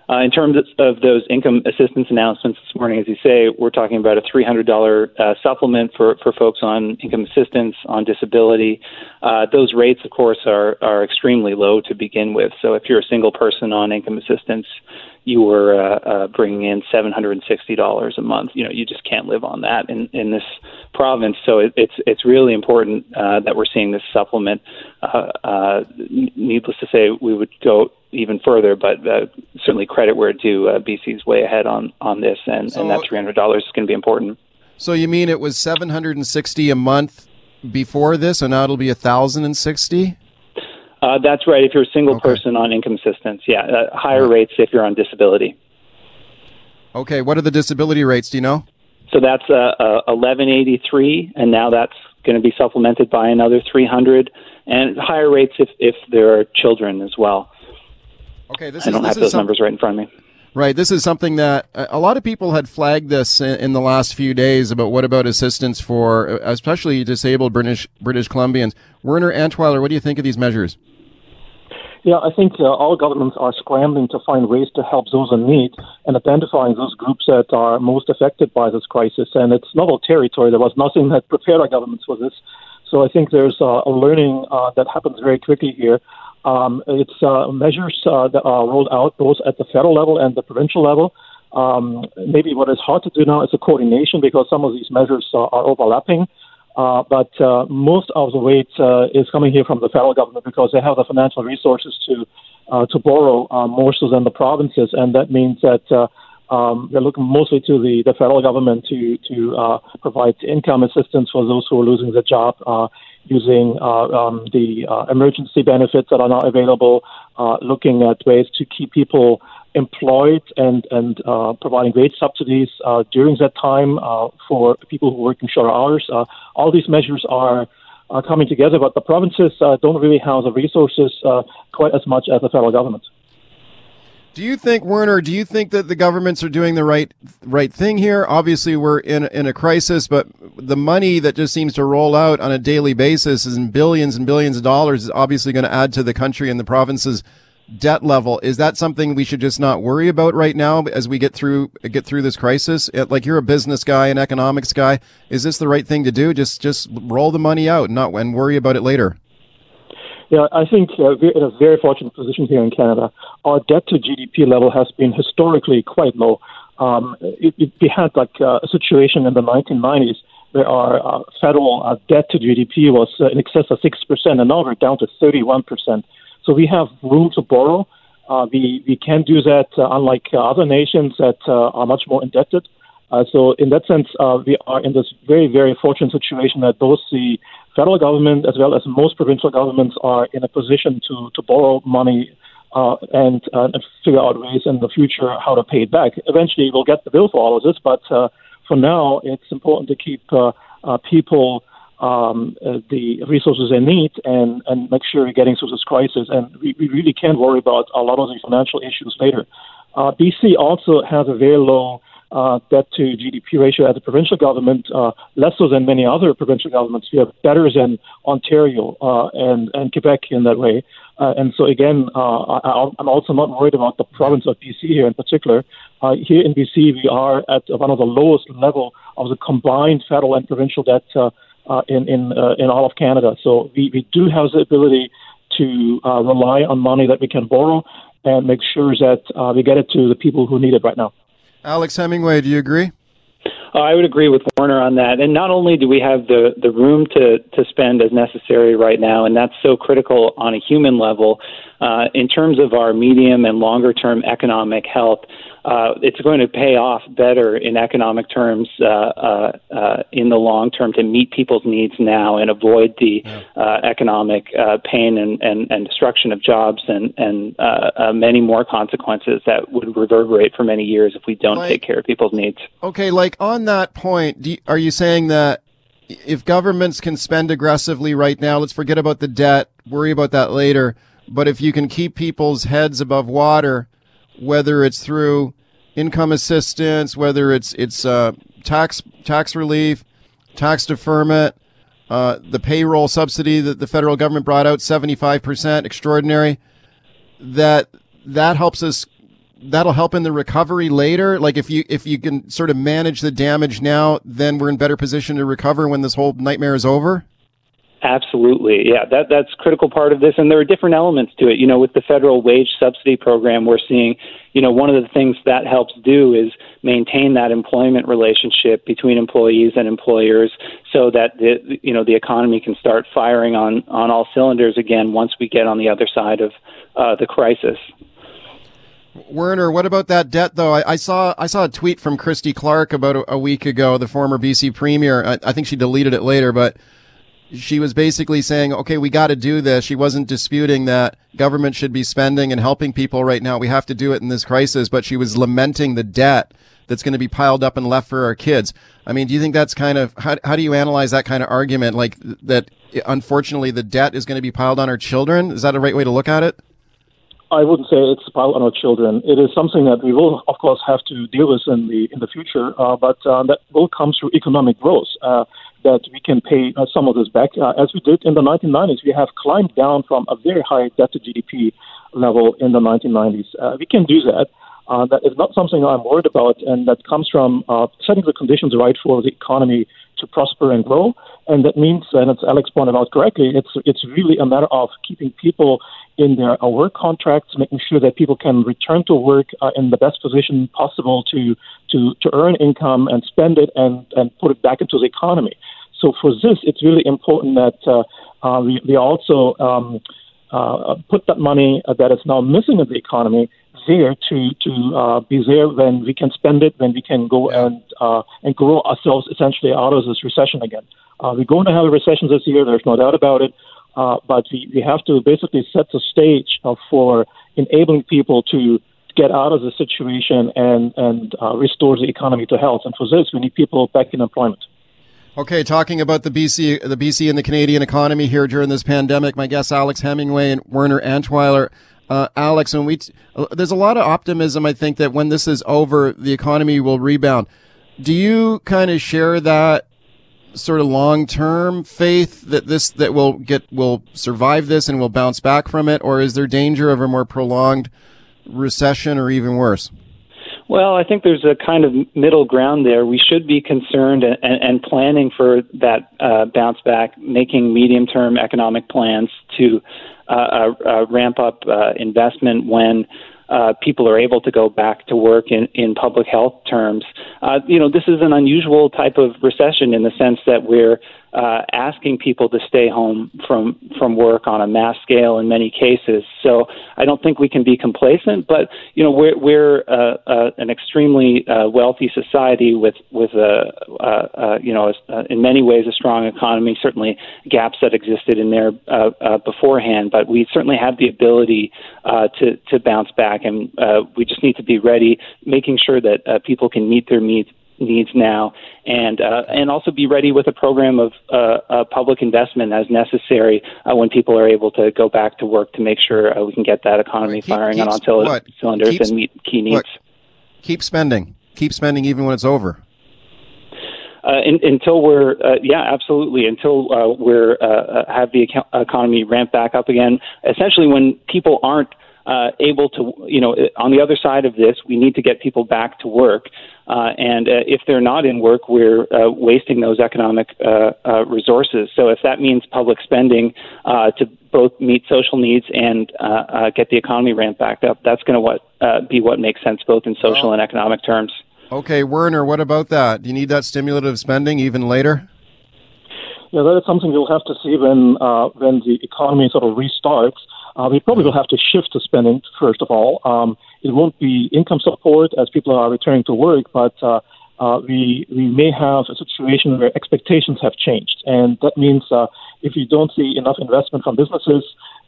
Uh, in terms of those income assistance announcements this morning, as you say, we're talking about a $300 uh, supplement for, for folks on income assistance, on disability. Uh, those rates, of course, are, are extremely low to begin with. So if you're a single person on income assistance, you were uh, uh, bringing in $760 a month. You know, you just can't live on that in, in this province. So it, it's it's really important uh, that we're seeing this supplement. Needless to say, we would go even further, but uh, certainly credit where due. Uh, BC's way ahead on on this, and, so, and that three hundred dollars is going to be important. So you mean it was seven hundred and sixty a month before this, and now it'll be a thousand and sixty? Uh, that's right. If you're a single okay. person on income assistance, yeah, uh, higher right. rates if you're on disability. Okay, what are the disability rates? Do you know? So that's uh, uh, 1183, and now that's going to be supplemented by another 300, and higher rates if if there are children as well. Okay, this I is, don't this have is those some, numbers right in front of me. Right, this is something that a lot of people had flagged this in the last few days about what about assistance for especially disabled British British Columbians. Werner Antweiler, what do you think of these measures? Yeah, I think uh, all governments are scrambling to find ways to help those in need and identifying those groups that are most affected by this crisis. And it's novel territory. There was nothing that prepared our governments for this. So I think there's uh, a learning uh, that happens very quickly here. Um, it's uh, measures uh, that are rolled out both at the federal level and the provincial level. Um, maybe what is hard to do now is the coordination because some of these measures are overlapping. Uh, but uh, most of the weight uh, is coming here from the federal government because they have the financial resources to uh, to borrow uh, more so than the provinces, and that means that uh, um, they're looking mostly to the, the federal government to to provide income assistance for those who are losing their job, using uh, um, the uh, emergency benefits that are now available, uh, looking at ways to keep people employed and and providing wage subsidies during that time for people who work in shorter hours. All these measures are are coming together, but the provinces uh, don't really have the resources uh, quite as much as the federal government. Do you think, Werner? Do you think that the governments are doing the right right thing here? Obviously, we're in in a crisis, but the money that just seems to roll out on a daily basis is in billions and billions of dollars is obviously going to add to the country and the province's debt level. Is that something we should just not worry about right now as we get through get through this crisis? Like you're a business guy, an economics guy. Is this the right thing to do? Just just roll the money out, and not and worry about it later. Yeah, I think uh, we're in a very fortunate position here in Canada. Our debt to GDP level has been historically quite low. Um, it, it, we had like uh, a situation in the 1990s where our uh, federal uh, debt to GDP was uh, in excess of 6%, and now we're down to 31%. So we have room to borrow. Uh, we, we can do that uh, unlike uh, other nations that uh, are much more indebted. Uh, so in that sense, uh, we are in this very, very fortunate situation that both the federal government as well as most provincial governments are in a position to, to borrow money uh, and, uh, and figure out ways in the future how to pay it back. Eventually, we'll get the bill for all of this, but uh, for now, it's important to keep uh, people um, the resources they need and, and make sure we're getting through this crisis. And we, we really can't worry about a lot of the financial issues later. BC also has a very low uh, debt to GDP ratio as a provincial government, uh, less so than many other provincial governments. We are better than Ontario uh, and, and Quebec in that way. Uh, and so, again, uh, I, I'm also not worried about the province of BC here in particular. Uh, here in BC, we are at one of the lowest level of the combined federal and provincial debt in in in all of Canada. So we, we do have the ability to rely on money that we can borrow and make sure that we get it to the people who need it right now. Alex Hemingway, do you agree? Uh, I would agree with Warner on that. And not only do we have the, the room to, to spend as necessary right now, and that's so critical on a human level, uh, in terms of our medium and longer term economic health, uh, it's going to pay off better in economic terms uh, uh, uh, in the long term to meet people's needs now and avoid the uh, economic uh, pain and, and, and destruction of jobs and, and uh, uh, many more consequences that would reverberate for many years if we don't Like- take care of people's needs. Okay, like on that point, you, are you saying that if governments can spend aggressively right now, let's forget about the debt, worry about that later. But if you can keep people's heads above water, whether it's through income assistance, whether it's it's uh, tax tax relief, tax deferment, uh, the payroll subsidy that the federal government brought out, seventy five percent, extraordinary. That that helps us that'll help in the recovery later like if you if you can sort of manage the damage now then we're in better position to recover when this whole nightmare is over Absolutely, yeah. That that's critical part of this, and there are different elements to it. You know, with the federal wage subsidy program, we're seeing, you know, one of the things that helps do is maintain that employment relationship between employees and employers, so that the you know the economy can start firing on on all cylinders again once we get on the other side of uh, the crisis. werner what about that debt though i, I saw i saw a tweet from christy clark about a, a week ago the former bc premier I, I think she deleted it later but she was basically saying, okay, we got to do this. She wasn't disputing that government should be spending and helping people right now. We have to do it in this crisis, but she was lamenting the debt that's going to be piled up and left for our kids. I mean, do you think that's kind of, how, how do you analyze that kind of argument? Like that, unfortunately, the debt is going to be piled on our children? Is that a right way to look at it? I wouldn't say it's piled on our children. It is something that we will, of course, have to deal with in the in the future. Uh, but uh, that will come through economic growth. Uh, that we can pay uh, some of this back, uh, as we did in the 1990s. We have climbed down from a very high debt to GDP level in the 1990s. Uh, we can do that. Uh, that is not something I'm worried about, and that comes from uh, setting the conditions right for the economy to prosper and grow. And that means, and as Alex pointed out correctly, it's it's really a matter of keeping people in their uh, work contracts, making sure that people can return to work uh, in the best position possible to to to earn income and spend it and and put it back into the economy. So for this, it's really important that uh, uh, we, we also um, uh, put that money that is now missing in the economy there to to uh, be there when we can spend it, when we can go and uh, and grow ourselves essentially out of this recession again. Uh, we're going to have a recession this year. There's no doubt about it. Uh, but we, we have to basically set the stage for enabling people to get out of the situation and and uh, restore the economy to health. And for this, we need people back in employment. Okay, talking about the BC, the BC and the Canadian economy here during this pandemic. My guests Alex Hemingway and Werner Antweiler. Uh, Alex, when we t- uh, there's a lot of optimism, I think that when this is over, the economy will rebound. Do you kind of share that sort of long-term faith that this that will get will survive this and will bounce back from it, or is there danger of a more prolonged recession or even worse? Well, I think there's a kind of middle ground there. We should be concerned and, and planning for that uh, bounce back, making medium term economic plans to uh, uh, uh ramp up uh, investment when uh, people are able to go back to work in, in public health terms. Uh, you know, this is an unusual type of recession in the sense that we're uh, asking people to stay home from from work on a mass scale in many cases. So I don't think we can be complacent, but you know we're we're uh, uh, an extremely uh, wealthy society with with a uh, uh, you know a, in many ways a strong economy. Certainly gaps that existed in there beforehand, but we certainly have the ability uh, to to bounce back, and uh, we just need to be ready, making sure that people can meet their needs needs now, and uh, and also be ready with a program of uh, uh, public investment as necessary uh, when people are able to go back to work to make sure uh, we can get that economy right. keep, firing on all what? cylinders Keeps, and meet key needs. What? Keep spending. Keep spending even when it's over. Uh, in, until we're uh, yeah absolutely until uh, we're uh, have the economy ramp back up again essentially when people aren't uh, able to, you know, on the other side of this, we need to get people back to work. Uh, and uh, if they're not in work, we're uh, wasting those economic uh, uh, resources. So if that means public spending uh, to both meet social needs and uh, uh, get the economy ramped back up, that's going to what uh, be what makes sense both in social and economic terms. Okay, Werner, what about that? Do you need that stimulative spending even later? Yeah, that is something you'll have to see when uh, when the economy sort of restarts. Uh, we probably will have to shift to spending first of all. Um, it won't be income support as people are returning to work, but uh, uh, we we may have a situation where expectations have changed, and that means uh, if you don't see enough investment from businesses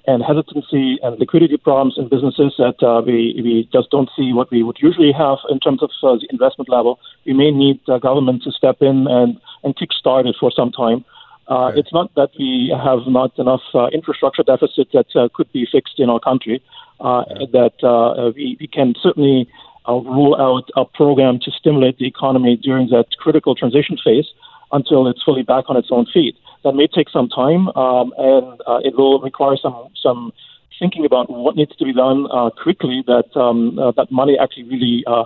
and hesitancy and liquidity problems in businesses that uh, we we just don't see what we would usually have in terms of uh, the investment level, we may need uh, government to step in and and kickstart it for some time. Uh, It's not that we have not enough uh, infrastructure deficit that uh, could be fixed in our country. Uh, that uh, we, we can certainly uh, rule out a program to stimulate the economy during that critical transition phase until it's fully back on its own feet. That may take some time, um, and uh, it will require some some thinking about what needs to be done uh, quickly. That um, uh, that money actually really uh,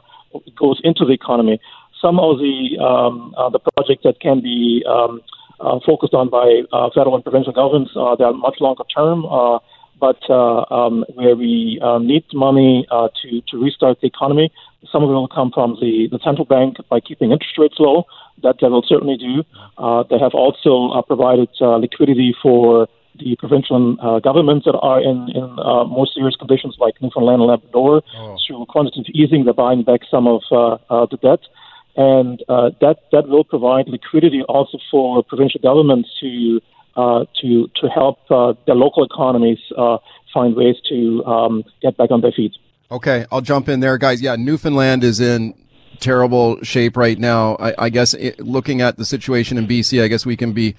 goes into the economy. Some of the um, uh, the projects that can be um, uh, focused on by uh, federal and provincial governments. Uh, they are much longer term, uh, but uh, um, where we uh, need money uh, to, to restart the economy. Some of it will come from the, the central bank by keeping interest rates low. That they will certainly do. Uh, they have also uh, provided uh, liquidity for the provincial uh, governments that are in, in uh, more serious conditions, like Newfoundland and Labrador, oh. through quantitative easing. They're buying back some of uh, uh, the debt and uh, that that will provide liquidity also for provincial governments to uh, to to help uh, their local economies uh, find ways to um, get back on their feet. Okay, I'll jump in there, guys. Yeah, Newfoundland is in terrible shape right now. I, I guess it, looking at the situation in BC, I guess we can be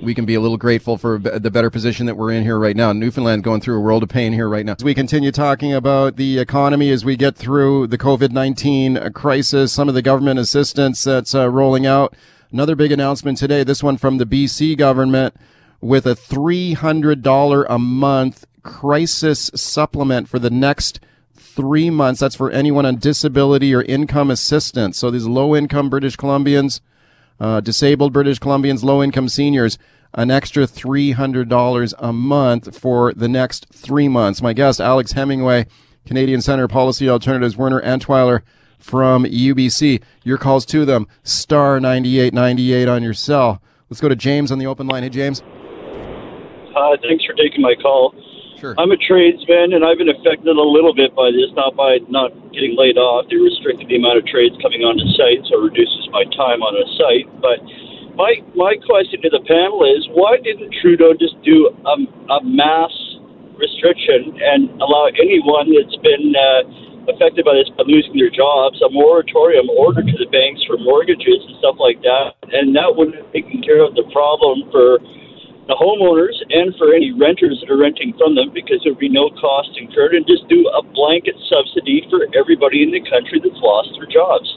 we can be a little grateful for the better position that we're in here right now. Newfoundland going through a world of pain here right now. As we continue talking about the economy as we get through the COVID-19 crisis, some of the government assistance that's uh, rolling out. Another big announcement today, this one from the BC government with a $300 a month crisis supplement for the next three months. That's for anyone on disability or income assistance. So these low income British Columbians uh, disabled British Columbians, low income seniors, an extra $300 a month for the next three months. My guest, Alex Hemingway, Canadian Center Policy Alternatives, Werner Antweiler from UBC. Your calls to them, star 9898 on your cell. Let's go to James on the open line. Hey, James. Uh, thanks for taking my call. Sure. I'm a tradesman, and I've been affected a little bit by this, not by not getting laid off. They restricted the amount of trades coming onto site, so it reduces my time on a site. But my my question to the panel is, why didn't Trudeau just do a, a mass restriction and allow anyone that's been uh, affected by this by losing their jobs a moratorium order to the banks for mortgages and stuff like that, and that would have taken care of the problem for the homeowners and for any renters that are renting from them because there would be no cost incurred and just do a blanket subsidy for everybody in the country that's lost their jobs.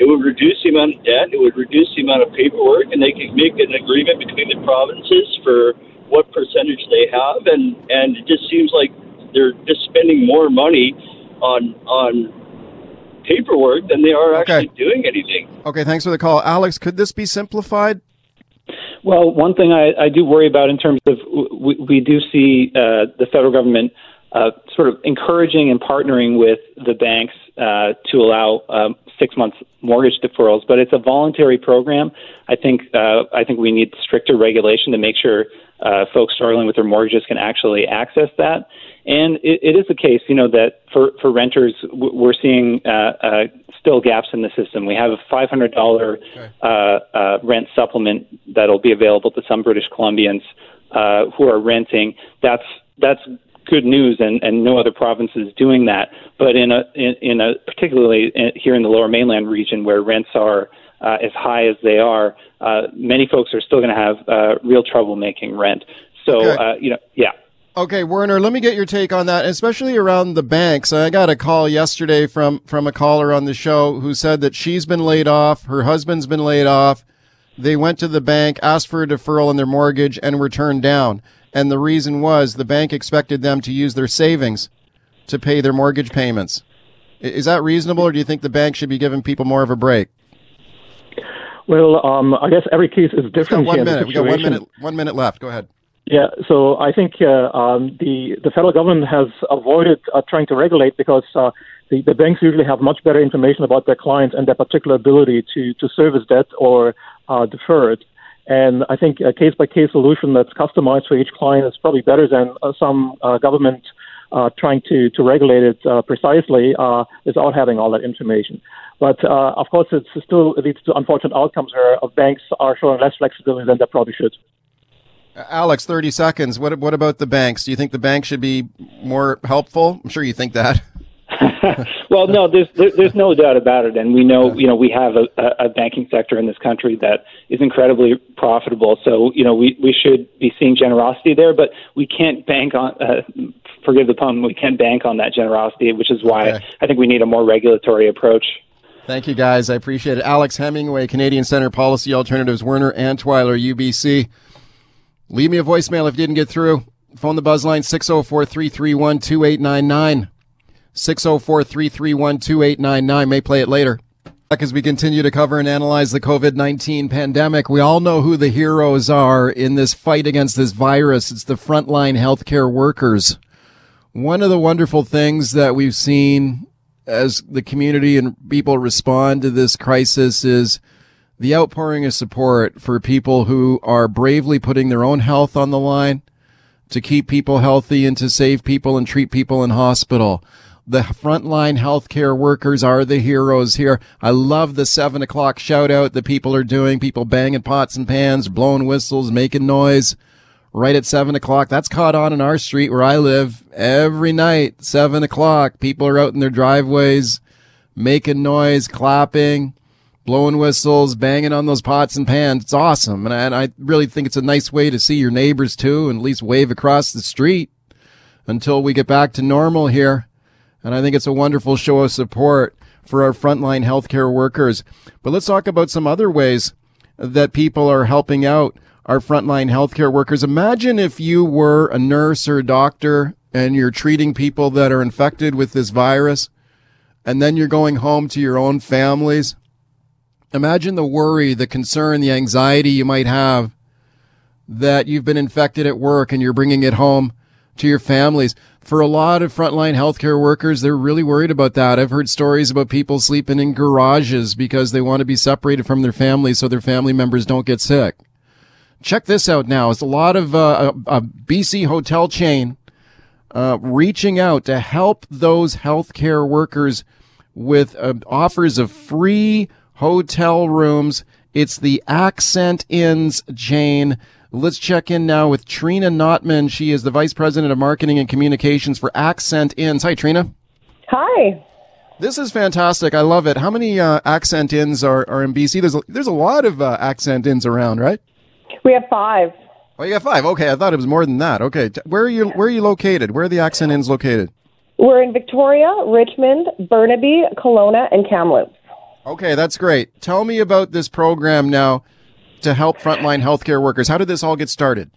It would reduce the amount of debt. It would reduce the amount of paperwork, and they could make an agreement between the provinces for what percentage they have. And and it just seems like they're just spending more money on on paperwork than they are actually doing anything. Okay, thanks for the call, Alex. Could this be simplified? Well, one thing I, I do worry about in terms of we, we do see uh, the federal government uh, sort of encouraging and partnering with the banks uh, to allow um, six months mortgage deferrals, but it's a voluntary program. I think uh, I think we need stricter regulation to make sure uh, folks struggling with their mortgages can actually access that. And it, it is the case, you know, that for for renters, we're seeing uh, uh, still gaps in the system. We have a $500 uh, uh, rent supplement that'll be available to some British Columbians uh, who are renting. That's that's good news, and, and no other province is doing that. But in a in, in a particularly in, here in the Lower Mainland region where rents are uh, as high as they are, uh, many folks are still going to have uh, real trouble making rent. So Okay. uh, you know, yeah. Okay, Werner, let me get your take on that, especially around the banks. I got a call yesterday from from a caller on the show who said that she's been laid off, her husband's been laid off. They went to the bank, asked for a deferral on their mortgage, and were turned down. And the reason was the bank expected them to use their savings to pay their mortgage payments. Is that reasonable, or do you think the bank should be giving people more of a break? Well, um, I guess every case is different. One here in the minute. We got one minute. One minute left. Go ahead. Yeah, so I think uh, um, the the federal government has avoided uh, trying to regulate because uh, the, the banks usually have much better information about their clients and their particular ability to to service debt or uh, defer it. And I think a case by case solution that's customized for each client is probably better than uh, some uh, government uh, trying to to regulate it uh, precisely uh, without having all that information. But uh, of course, it still leads to unfortunate outcomes where uh, banks are showing less flexibility than they probably should. Alex, 30 seconds. What, what about the banks? Do you think the bank should be more helpful? I'm sure you think that. <laughs> <laughs> well, no, there's there's no doubt about it, and we know you know we have a, a banking sector in this country that is incredibly profitable. So you know we we should be seeing generosity there, but we can't bank on. Uh, forgive the pun. We can't bank on that generosity, which is why I think we need a more regulatory approach. Thank you, guys. I appreciate it. Alex Hemingway, Canadian Center Policy Alternatives, Werner Antweiler, UBC. Leave me a voicemail if you didn't get through. Phone the buzz line 604 331 2899. 604 331 2899. May play it later. As we continue to cover and analyze the COVID 19 pandemic, we all know who the heroes are in this fight against this virus. It's the frontline healthcare workers. One of the wonderful things that we've seen as the community and people respond to this crisis is the outpouring of support for people who are bravely putting their own health on the line to keep people healthy and to save people and treat people in hospital. The frontline healthcare workers are the heroes here. I love the seven o'clock shout out that people are doing, people banging pots and pans, blowing whistles, making noise right at seven o'clock. That's caught on in our street where I live every night, seven o'clock. People are out in their driveways, making noise, clapping, blowing whistles, banging on those pots and pans. It's awesome. And I, and I really think it's a nice way to see your neighbors too and at least wave across the street until we get back to normal here. And I think it's a wonderful show of support for our frontline healthcare workers. But let's talk about some other ways that people are helping out our frontline healthcare workers. Imagine if you were a nurse or a doctor and you're treating people that are infected with this virus and then you're going home to your own families. Imagine the worry, the concern, the anxiety you might have that you've been infected at work and you're bringing it home to your families. For a lot of frontline healthcare workers, they're really worried about that. I've heard stories about people sleeping in garages because they want to be separated from their families so their family members don't get sick. Check this out now. It's a lot of uh, a, a BC hotel chain uh, reaching out to help those healthcare workers with uh, offers of free hotel rooms. It's the Accent Inns chain. Let's check in now with Trina Notman. She is the Vice President of Marketing and Communications for Accent Inns. Hi, Trina. Hi. This is fantastic. I love it. How many uh, Accent Inns are, are in BC? There's a, there's a lot of uh, Accent Inns around, right? We have five. Oh, you got five. Okay, I thought it was more than that. Okay, where are you? Where are you located? Where are the Accent Inns located? We're in Victoria, Richmond, Burnaby, Kelowna, and Kamloops. Okay, that's great. Tell me about this program now to help frontline healthcare workers. How did this all get started?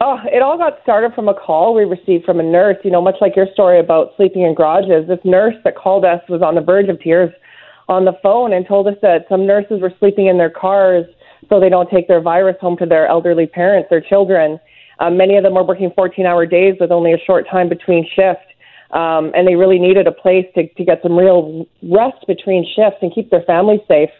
Oh, it all got started from a call we received from a nurse. You know, much like your story about sleeping in garages, this nurse that called us was on the verge of tears on the phone and told us that some nurses were sleeping in their cars so they don't take their virus home to their elderly parents, their children. Um, many of them were working 14 hour days with only a short time between shifts. Um, and they really needed a place to, to get some real rest between shifts and keep their families safe.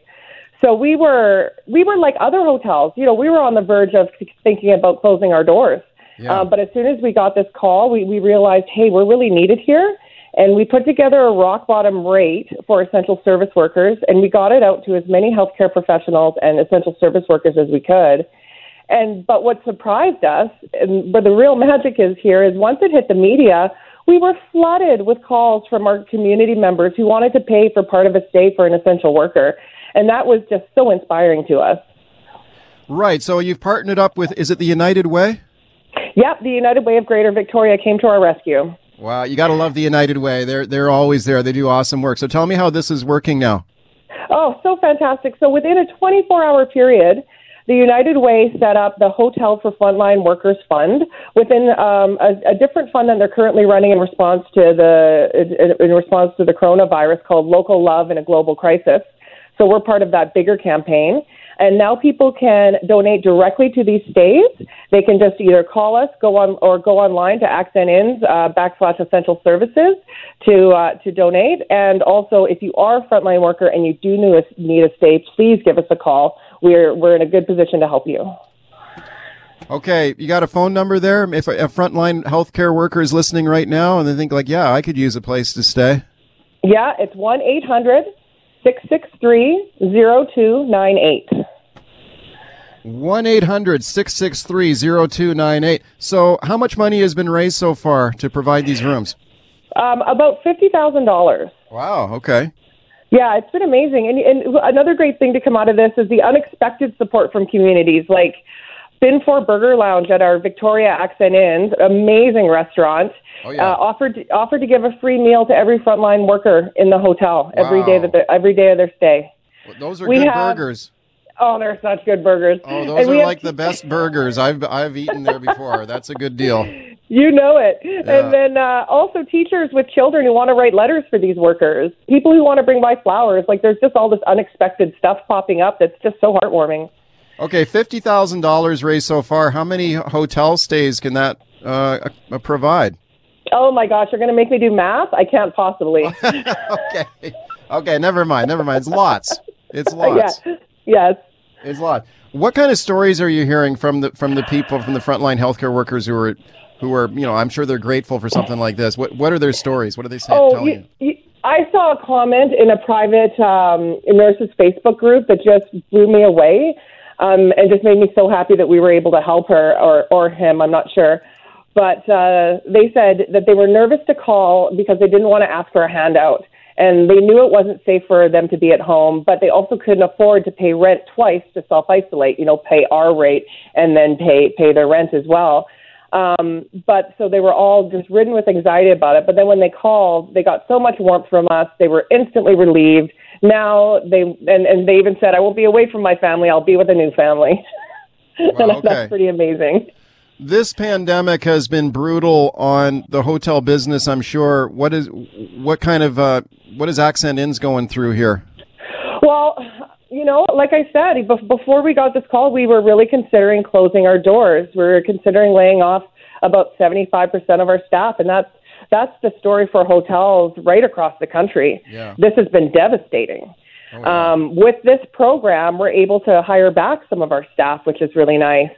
So we were we were like other hotels. You know, we were on the verge of thinking about closing our doors. Yeah. Um, but as soon as we got this call, we, we realized, hey, we're really needed here. And we put together a rock bottom rate for essential service workers, and we got it out to as many healthcare professionals and essential service workers as we could. And but what surprised us, and where the real <laughs> magic is here, is once it hit the media, we were flooded with calls from our community members who wanted to pay for part of a stay for an essential worker, and that was just so inspiring to us. Right. So you've partnered up with, is it the United Way? Yep, the United Way of Greater Victoria came to our rescue. Wow, you got to love the United Way. They're they're always there. They do awesome work. So tell me how this is working now. Oh, so fantastic. So within a 24 hour period, the United Way set up the Hotel for Frontline Workers Fund within um, a, a, different fund that they're currently running in response to the in, in response to the coronavirus called Local Love in a Global Crisis. So we're part of that bigger campaign. And now people can donate directly to these stays. They can just either call us, go on, or go online to Accent Inns uh, backslash Essential Services to uh, to donate. And also, if you are a frontline worker and you do need a need a stay, please give us a call. We're we're in a good position to help you. Okay, you got a phone number there? If a, a frontline healthcare worker is listening right now and they think like, yeah, I could use a place to stay. Yeah, it's one eight hundred 663 0298. 1 800 663 0298. So, how much money has been raised so far to provide these rooms? Um, about $50,000. Wow, okay. Yeah, it's been amazing. And, and another great thing to come out of this is the unexpected support from communities like Bin 4 Burger Lounge at our Victoria Accent Inn, amazing restaurant. Oh, yeah. uh, offered to, offered to give a free meal to every frontline worker in the hotel every Wow. day that every day of their stay. Well, those are We good have- burgers. Oh, they're such good burgers. Oh, those And are have- like the best burgers I've I've eaten there before. That's a good deal. <laughs> You know it. Yeah. And then uh, also teachers with children who want to write letters for these workers, people who want to bring by flowers. Like there's just all this unexpected stuff popping up that's just so heartwarming. Okay, fifty thousand dollars raised so far. How many hotel stays can that uh, uh, provide? Oh my gosh, you're going to make me do math? I can't possibly. <laughs> okay. Okay, never mind. Never mind. It's lots. It's <laughs> lots. yeah. Yes. It's a lot. What kind of stories are you hearing from the from the people from the frontline healthcare workers who are who are you know I'm sure they're grateful for something like this. What what are their stories? What are they saying? Oh, telling you? you, you, I saw a comment in a private um, nurses Facebook group that just blew me away, um, and just made me so happy that we were able to help her or or him. I'm not sure, but uh, they said that they were nervous to call because they didn't want to ask for a handout, and they knew it wasn't safe for them to be at home, but they also couldn't afford to pay rent twice to self isolate. You know, pay our rate and then pay pay their rent as well. Um, but so they were all just ridden with anxiety about it. But then when they called, they got so much warmth from us. They were instantly relieved. Now they and, and they even said, "I won't be away from my family. I'll be with a new family." <laughs> and Wow, okay. that's pretty amazing. This pandemic has been brutal on the hotel business. I'm sure. What is what kind of uh, what is Accent Inns going through here? Well, you know, like I said, before we got this call, we were really considering closing our doors. We were considering laying off about 75% of our staff, and that's that's the story for hotels right across the country. Yeah. This has been devastating. Um, with this program, we're able to hire back some of our staff, which is really nice,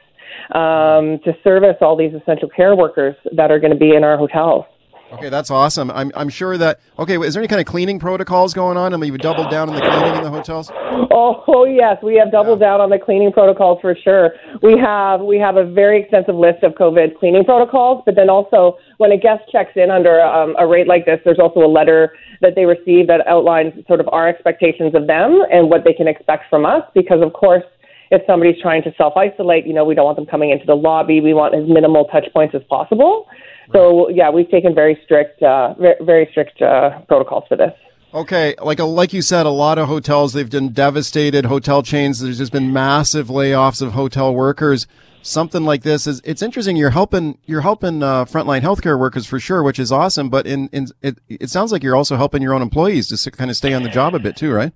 um, to service all these essential care workers that are going to be in our hotels. Okay, that's awesome. I'm I'm sure that. Okay, is there any kind of cleaning protocols going on? I mean, you doubled down on the cleaning in the hotels. Oh, oh yes, we have doubled down on the cleaning protocols for sure. We have we have a very extensive list of COVID cleaning protocols, but then also when a guest checks in under um, a rate like this, there's also a letter that they receive that outlines sort of our expectations of them and what they can expect from us. Because of course, if somebody's trying to self isolate, you know, we don't want them coming into the lobby. We want as minimal touch points as possible. So yeah, we've taken very strict, uh, very, strict uh, protocols for this. Okay, like a, like you said, a lot of hotels they've been devastated. Hotel chains. There's just been massive layoffs of hotel workers. Something like this is it's interesting. You're helping you're helping uh, frontline healthcare workers for sure, which is awesome. But in, in it it sounds like you're also helping your own employees to kind of stay on the job a bit too, right?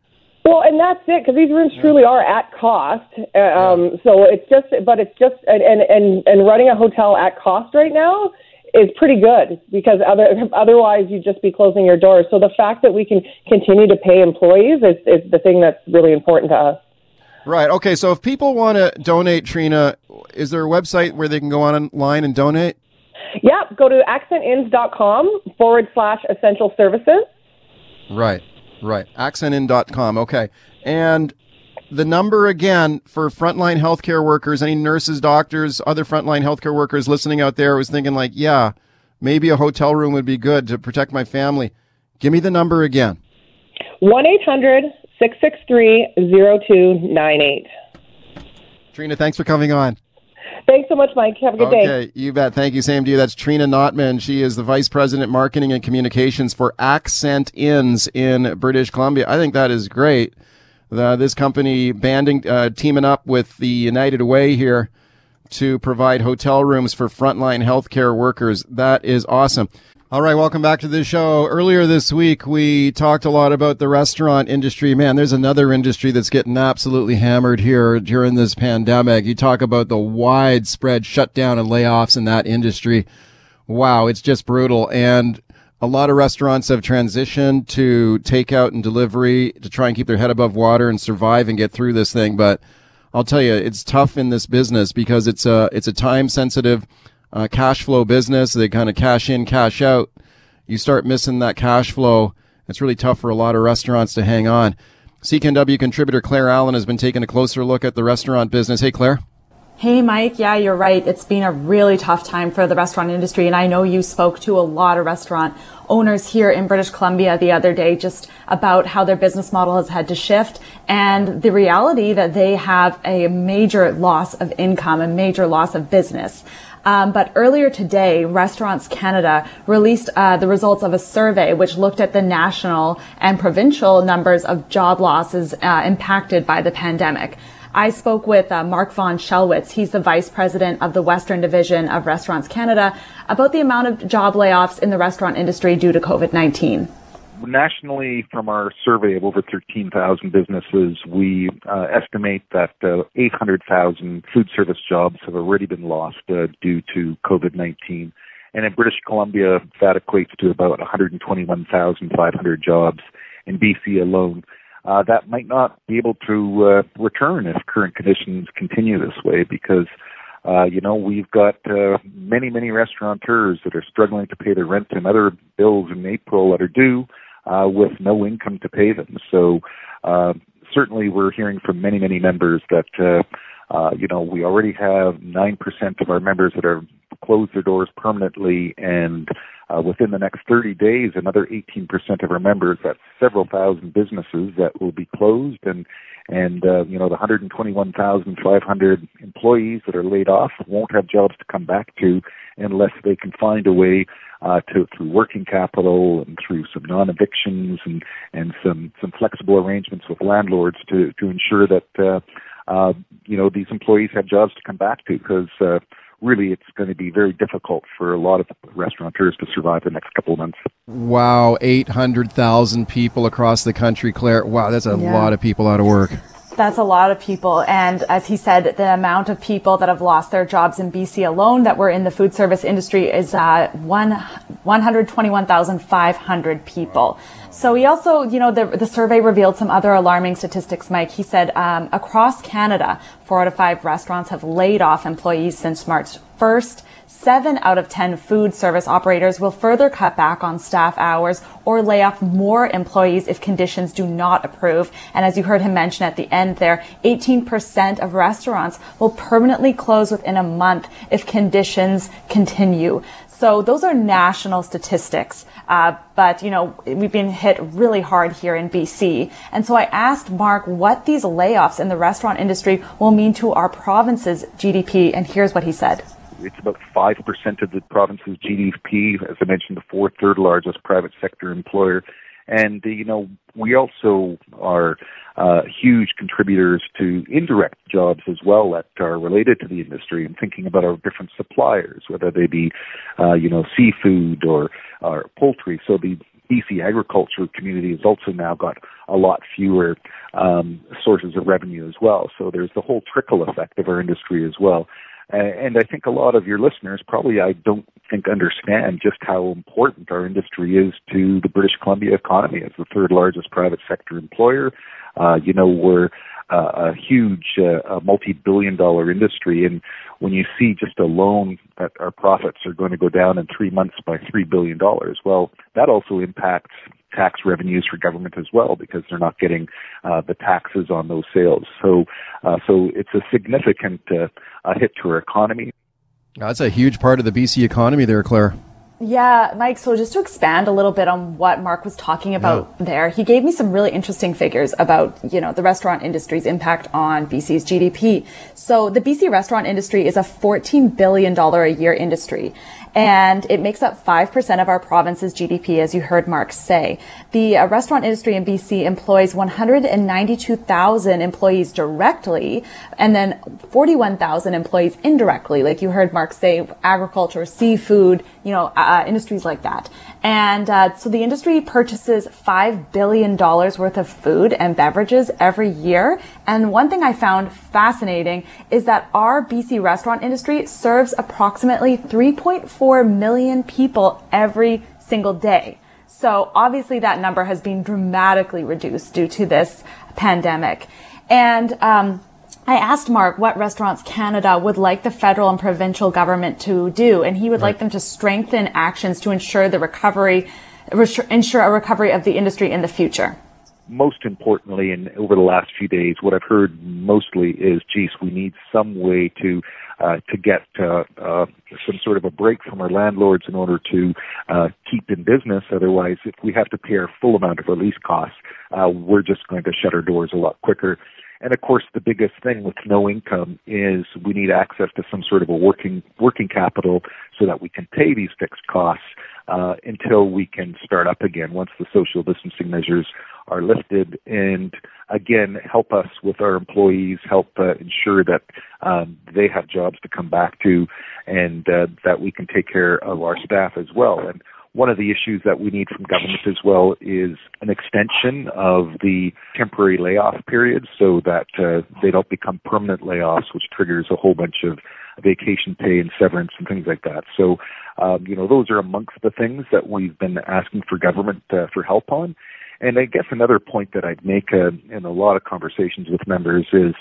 Well, and that's it because these rooms truly are at cost. Uh, um, so it's just, but it's just, and, and and running a hotel at cost right now is pretty good because other otherwise you'd just be closing your doors. So the fact that we can continue to pay employees is, is the thing that's really important to us. Right. Okay. So if people want to donate, Trina, is there a website where they can go online and donate? Yep. Go to accentinns.com forward slash essential services. Right. Right. Accentinns.com. Okay. And the number again for frontline healthcare workers, any nurses, doctors, other frontline healthcare workers listening out there was thinking like, yeah, maybe a hotel room would be good to protect my family. Give me the number again. 1 800 663 0298. Trina, thanks for coming on. Thanks so much, Mike. Have a good okay, day. Okay, you bet. Thank you. Same to you. That's Trina Notman. She is the Vice President Marketing and Communications for Accent Inns in British Columbia. I think that is great. The, this company banding, uh, teaming up with the United Way here to provide hotel rooms for frontline healthcare workers. That is awesome. All right, welcome back to the show. Earlier this week, we talked a lot about the restaurant industry. Man, there's another industry that's getting absolutely hammered here during this pandemic. You talk about the widespread shutdown and layoffs in that industry. Wow, it's just brutal. And a lot of restaurants have transitioned to takeout and delivery to try and keep their head above water and survive and get through this thing. But I'll tell you, it's tough in this business because it's a, it's a time sensitive uh, cash flow business. They kind of cash in, cash out. You start missing that cash flow. It's really tough for a lot of restaurants to hang on. CKNW contributor Claire Allen has been taking a closer look at the restaurant business. Hey, Claire. Hey, Mike. Yeah, you're right. It's been a really tough time for the restaurant industry. And I know you spoke to a lot of restaurant owners here in British Columbia the other day just about how their business model has had to shift and the reality that they have a major loss of income, a major loss of business. Um, but earlier today, Restaurants Canada released uh, the results of a survey which looked at the national and provincial numbers of job losses uh, impacted by the pandemic. I spoke with uh, Mark von Schellwitz. He's the vice president of the Western Division of Restaurants Canada about the amount of job layoffs in the restaurant industry due to COVID-19 nationally, from our survey of over 13,000 businesses, we uh, estimate that uh, 800,000 food service jobs have already been lost uh, due to COVID 19. And in British Columbia, that equates to about 121,500 jobs in BC alone. Uh, that might not be able to uh, return if current conditions continue this way because uh, you know, we've got uh, many, many restaurateurs that are struggling to pay their rent and other bills in April that are due uh, with no income to pay them. So uh, certainly we're hearing from many, many members that, uh, uh, you know, we already have 9% of our members that are closed their doors permanently and uh, within the next 30 days, another 18% of our members, that's several thousand businesses that will be closed and, and, uh, you know, the 121,500 employees that are laid off won't have jobs to come back to unless they can find a way uh, to through working capital and through some non-evictions and and some some flexible arrangements with landlords to to ensure that uh, uh, you know these employees have jobs to come back to because. Uh, really it's going to be very difficult for a lot of restaurateurs to survive the next couple of months. Wow, 800,000 people across the country, Claire. Wow, that's a yeah. lot of people out of work. That's a lot of people. And as he said, the amount of people that have lost their jobs in BC alone that were in the food service industry is uh, one, 121,500 people. So he also, you know, the, the survey revealed some other alarming statistics, Mike. He said um, across Canada, four out of five restaurants have laid off employees since March 1st. Seven out of 10 food service operators will further cut back on staff hours or lay off more employees if conditions do not approve. And as you heard him mention at the end there, 18% of restaurants will permanently close within a month if conditions continue. So those are national statistics. Uh, but, you know, we've been hit really hard here in BC. And so I asked Mark what these layoffs in the restaurant industry will mean to our province's GDP. And here's what he said. It's about 5% of the province's GDP, as I mentioned before, third largest private sector employer. And, you know, we also are uh, huge contributors to indirect jobs as well that are related to the industry and thinking about our different suppliers, whether they be, uh, you know, seafood or, or poultry. So the BC agriculture community has also now got a lot fewer um, sources of revenue as well. So there's the whole trickle effect of our industry as well. And I think a lot of your listeners probably I don't think understand just how important our industry is to the British Columbia economy as the third largest private sector employer. Uh, you know, we're uh, a huge uh, multi-billion dollar industry and when you see just alone that our profits are going to go down in three months by three billion dollars, well, that also impacts tax revenues for government as well because they're not getting uh, the taxes on those sales. So, uh, so it's a significant uh, hit to our economy. That's a huge part of the BC economy there, Claire. Yeah, Mike, so just to expand a little bit on what Mark was talking about yeah. there, he gave me some really interesting figures about, you know, the restaurant industry's impact on BC's GDP. So the BC restaurant industry is a $14 billion a year industry and it makes up 5% of our province's GDP, as you heard Mark say. The uh, restaurant industry in BC employs 192,000 employees directly, and then 41,000 employees indirectly, like you heard Mark say, agriculture, seafood, you know, uh, uh industries like that. And uh, so the industry purchases $5 billion worth of food and beverages every year. And one thing I found fascinating is that our BC restaurant industry serves approximately 3.4 million people every single day. So obviously that number has been dramatically reduced due to this pandemic. And um, I asked Mark what Restaurants Canada would like the federal and provincial government to do, and he would right. like them to strengthen actions to ensure the recovery, ensure a recovery of the industry in the future. Most importantly, and over the last few days, what I've heard mostly is, geez, we need some way to uh, to get uh, uh, some sort of a break from our landlords in order to uh, keep in business. Otherwise, if we have to pay our full amount of our lease costs, uh, we're just going to shut our doors a lot quicker. And of course, the biggest thing with no income is we need access to some sort of a working working capital so that we can pay these fixed costs uh, until we can start up again once the social distancing measures are lifted. And again, help us with our employees, help uh, ensure that um, they have jobs to come back to, and uh, that we can take care of our staff as well. And one of the issues that we need from government as well is an extension of the temporary layoff periods so that uh, they don't become permanent layoffs, which triggers a whole bunch of vacation pay and severance and things like that. So, um, you know, those are amongst the things that we've been asking for government uh, for help on. And I guess another point that I'd make uh, in a lot of conversations with members is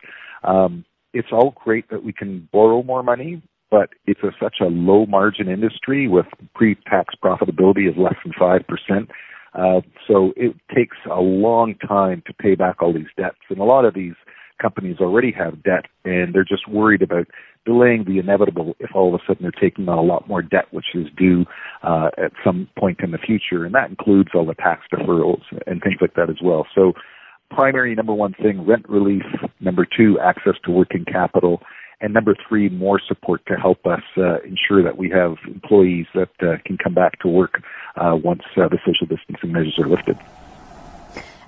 um, it's all great that we can borrow more money, but it's a, such a low margin industry with pre-tax profitability of less than 5%. Uh, so it takes a long time to pay back all these debts. And a lot of these companies already have debt and they're just worried about delaying the inevitable if all of a sudden they're taking on a lot more debt, which is due uh, at some point in the future. And that includes all the tax deferrals and things like that as well. So primary number one thing, rent relief. Number two, access to working capital and number three, more support to help us uh, ensure that we have employees that uh, can come back to work uh, once uh, the social distancing measures are lifted.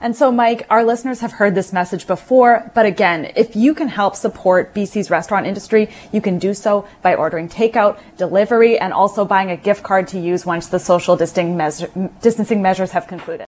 And so, Mike, our listeners have heard this message before, but again, if you can help support BC's restaurant industry, you can do so by ordering takeout, delivery, and also buying a gift card to use once the social distancing measures have concluded.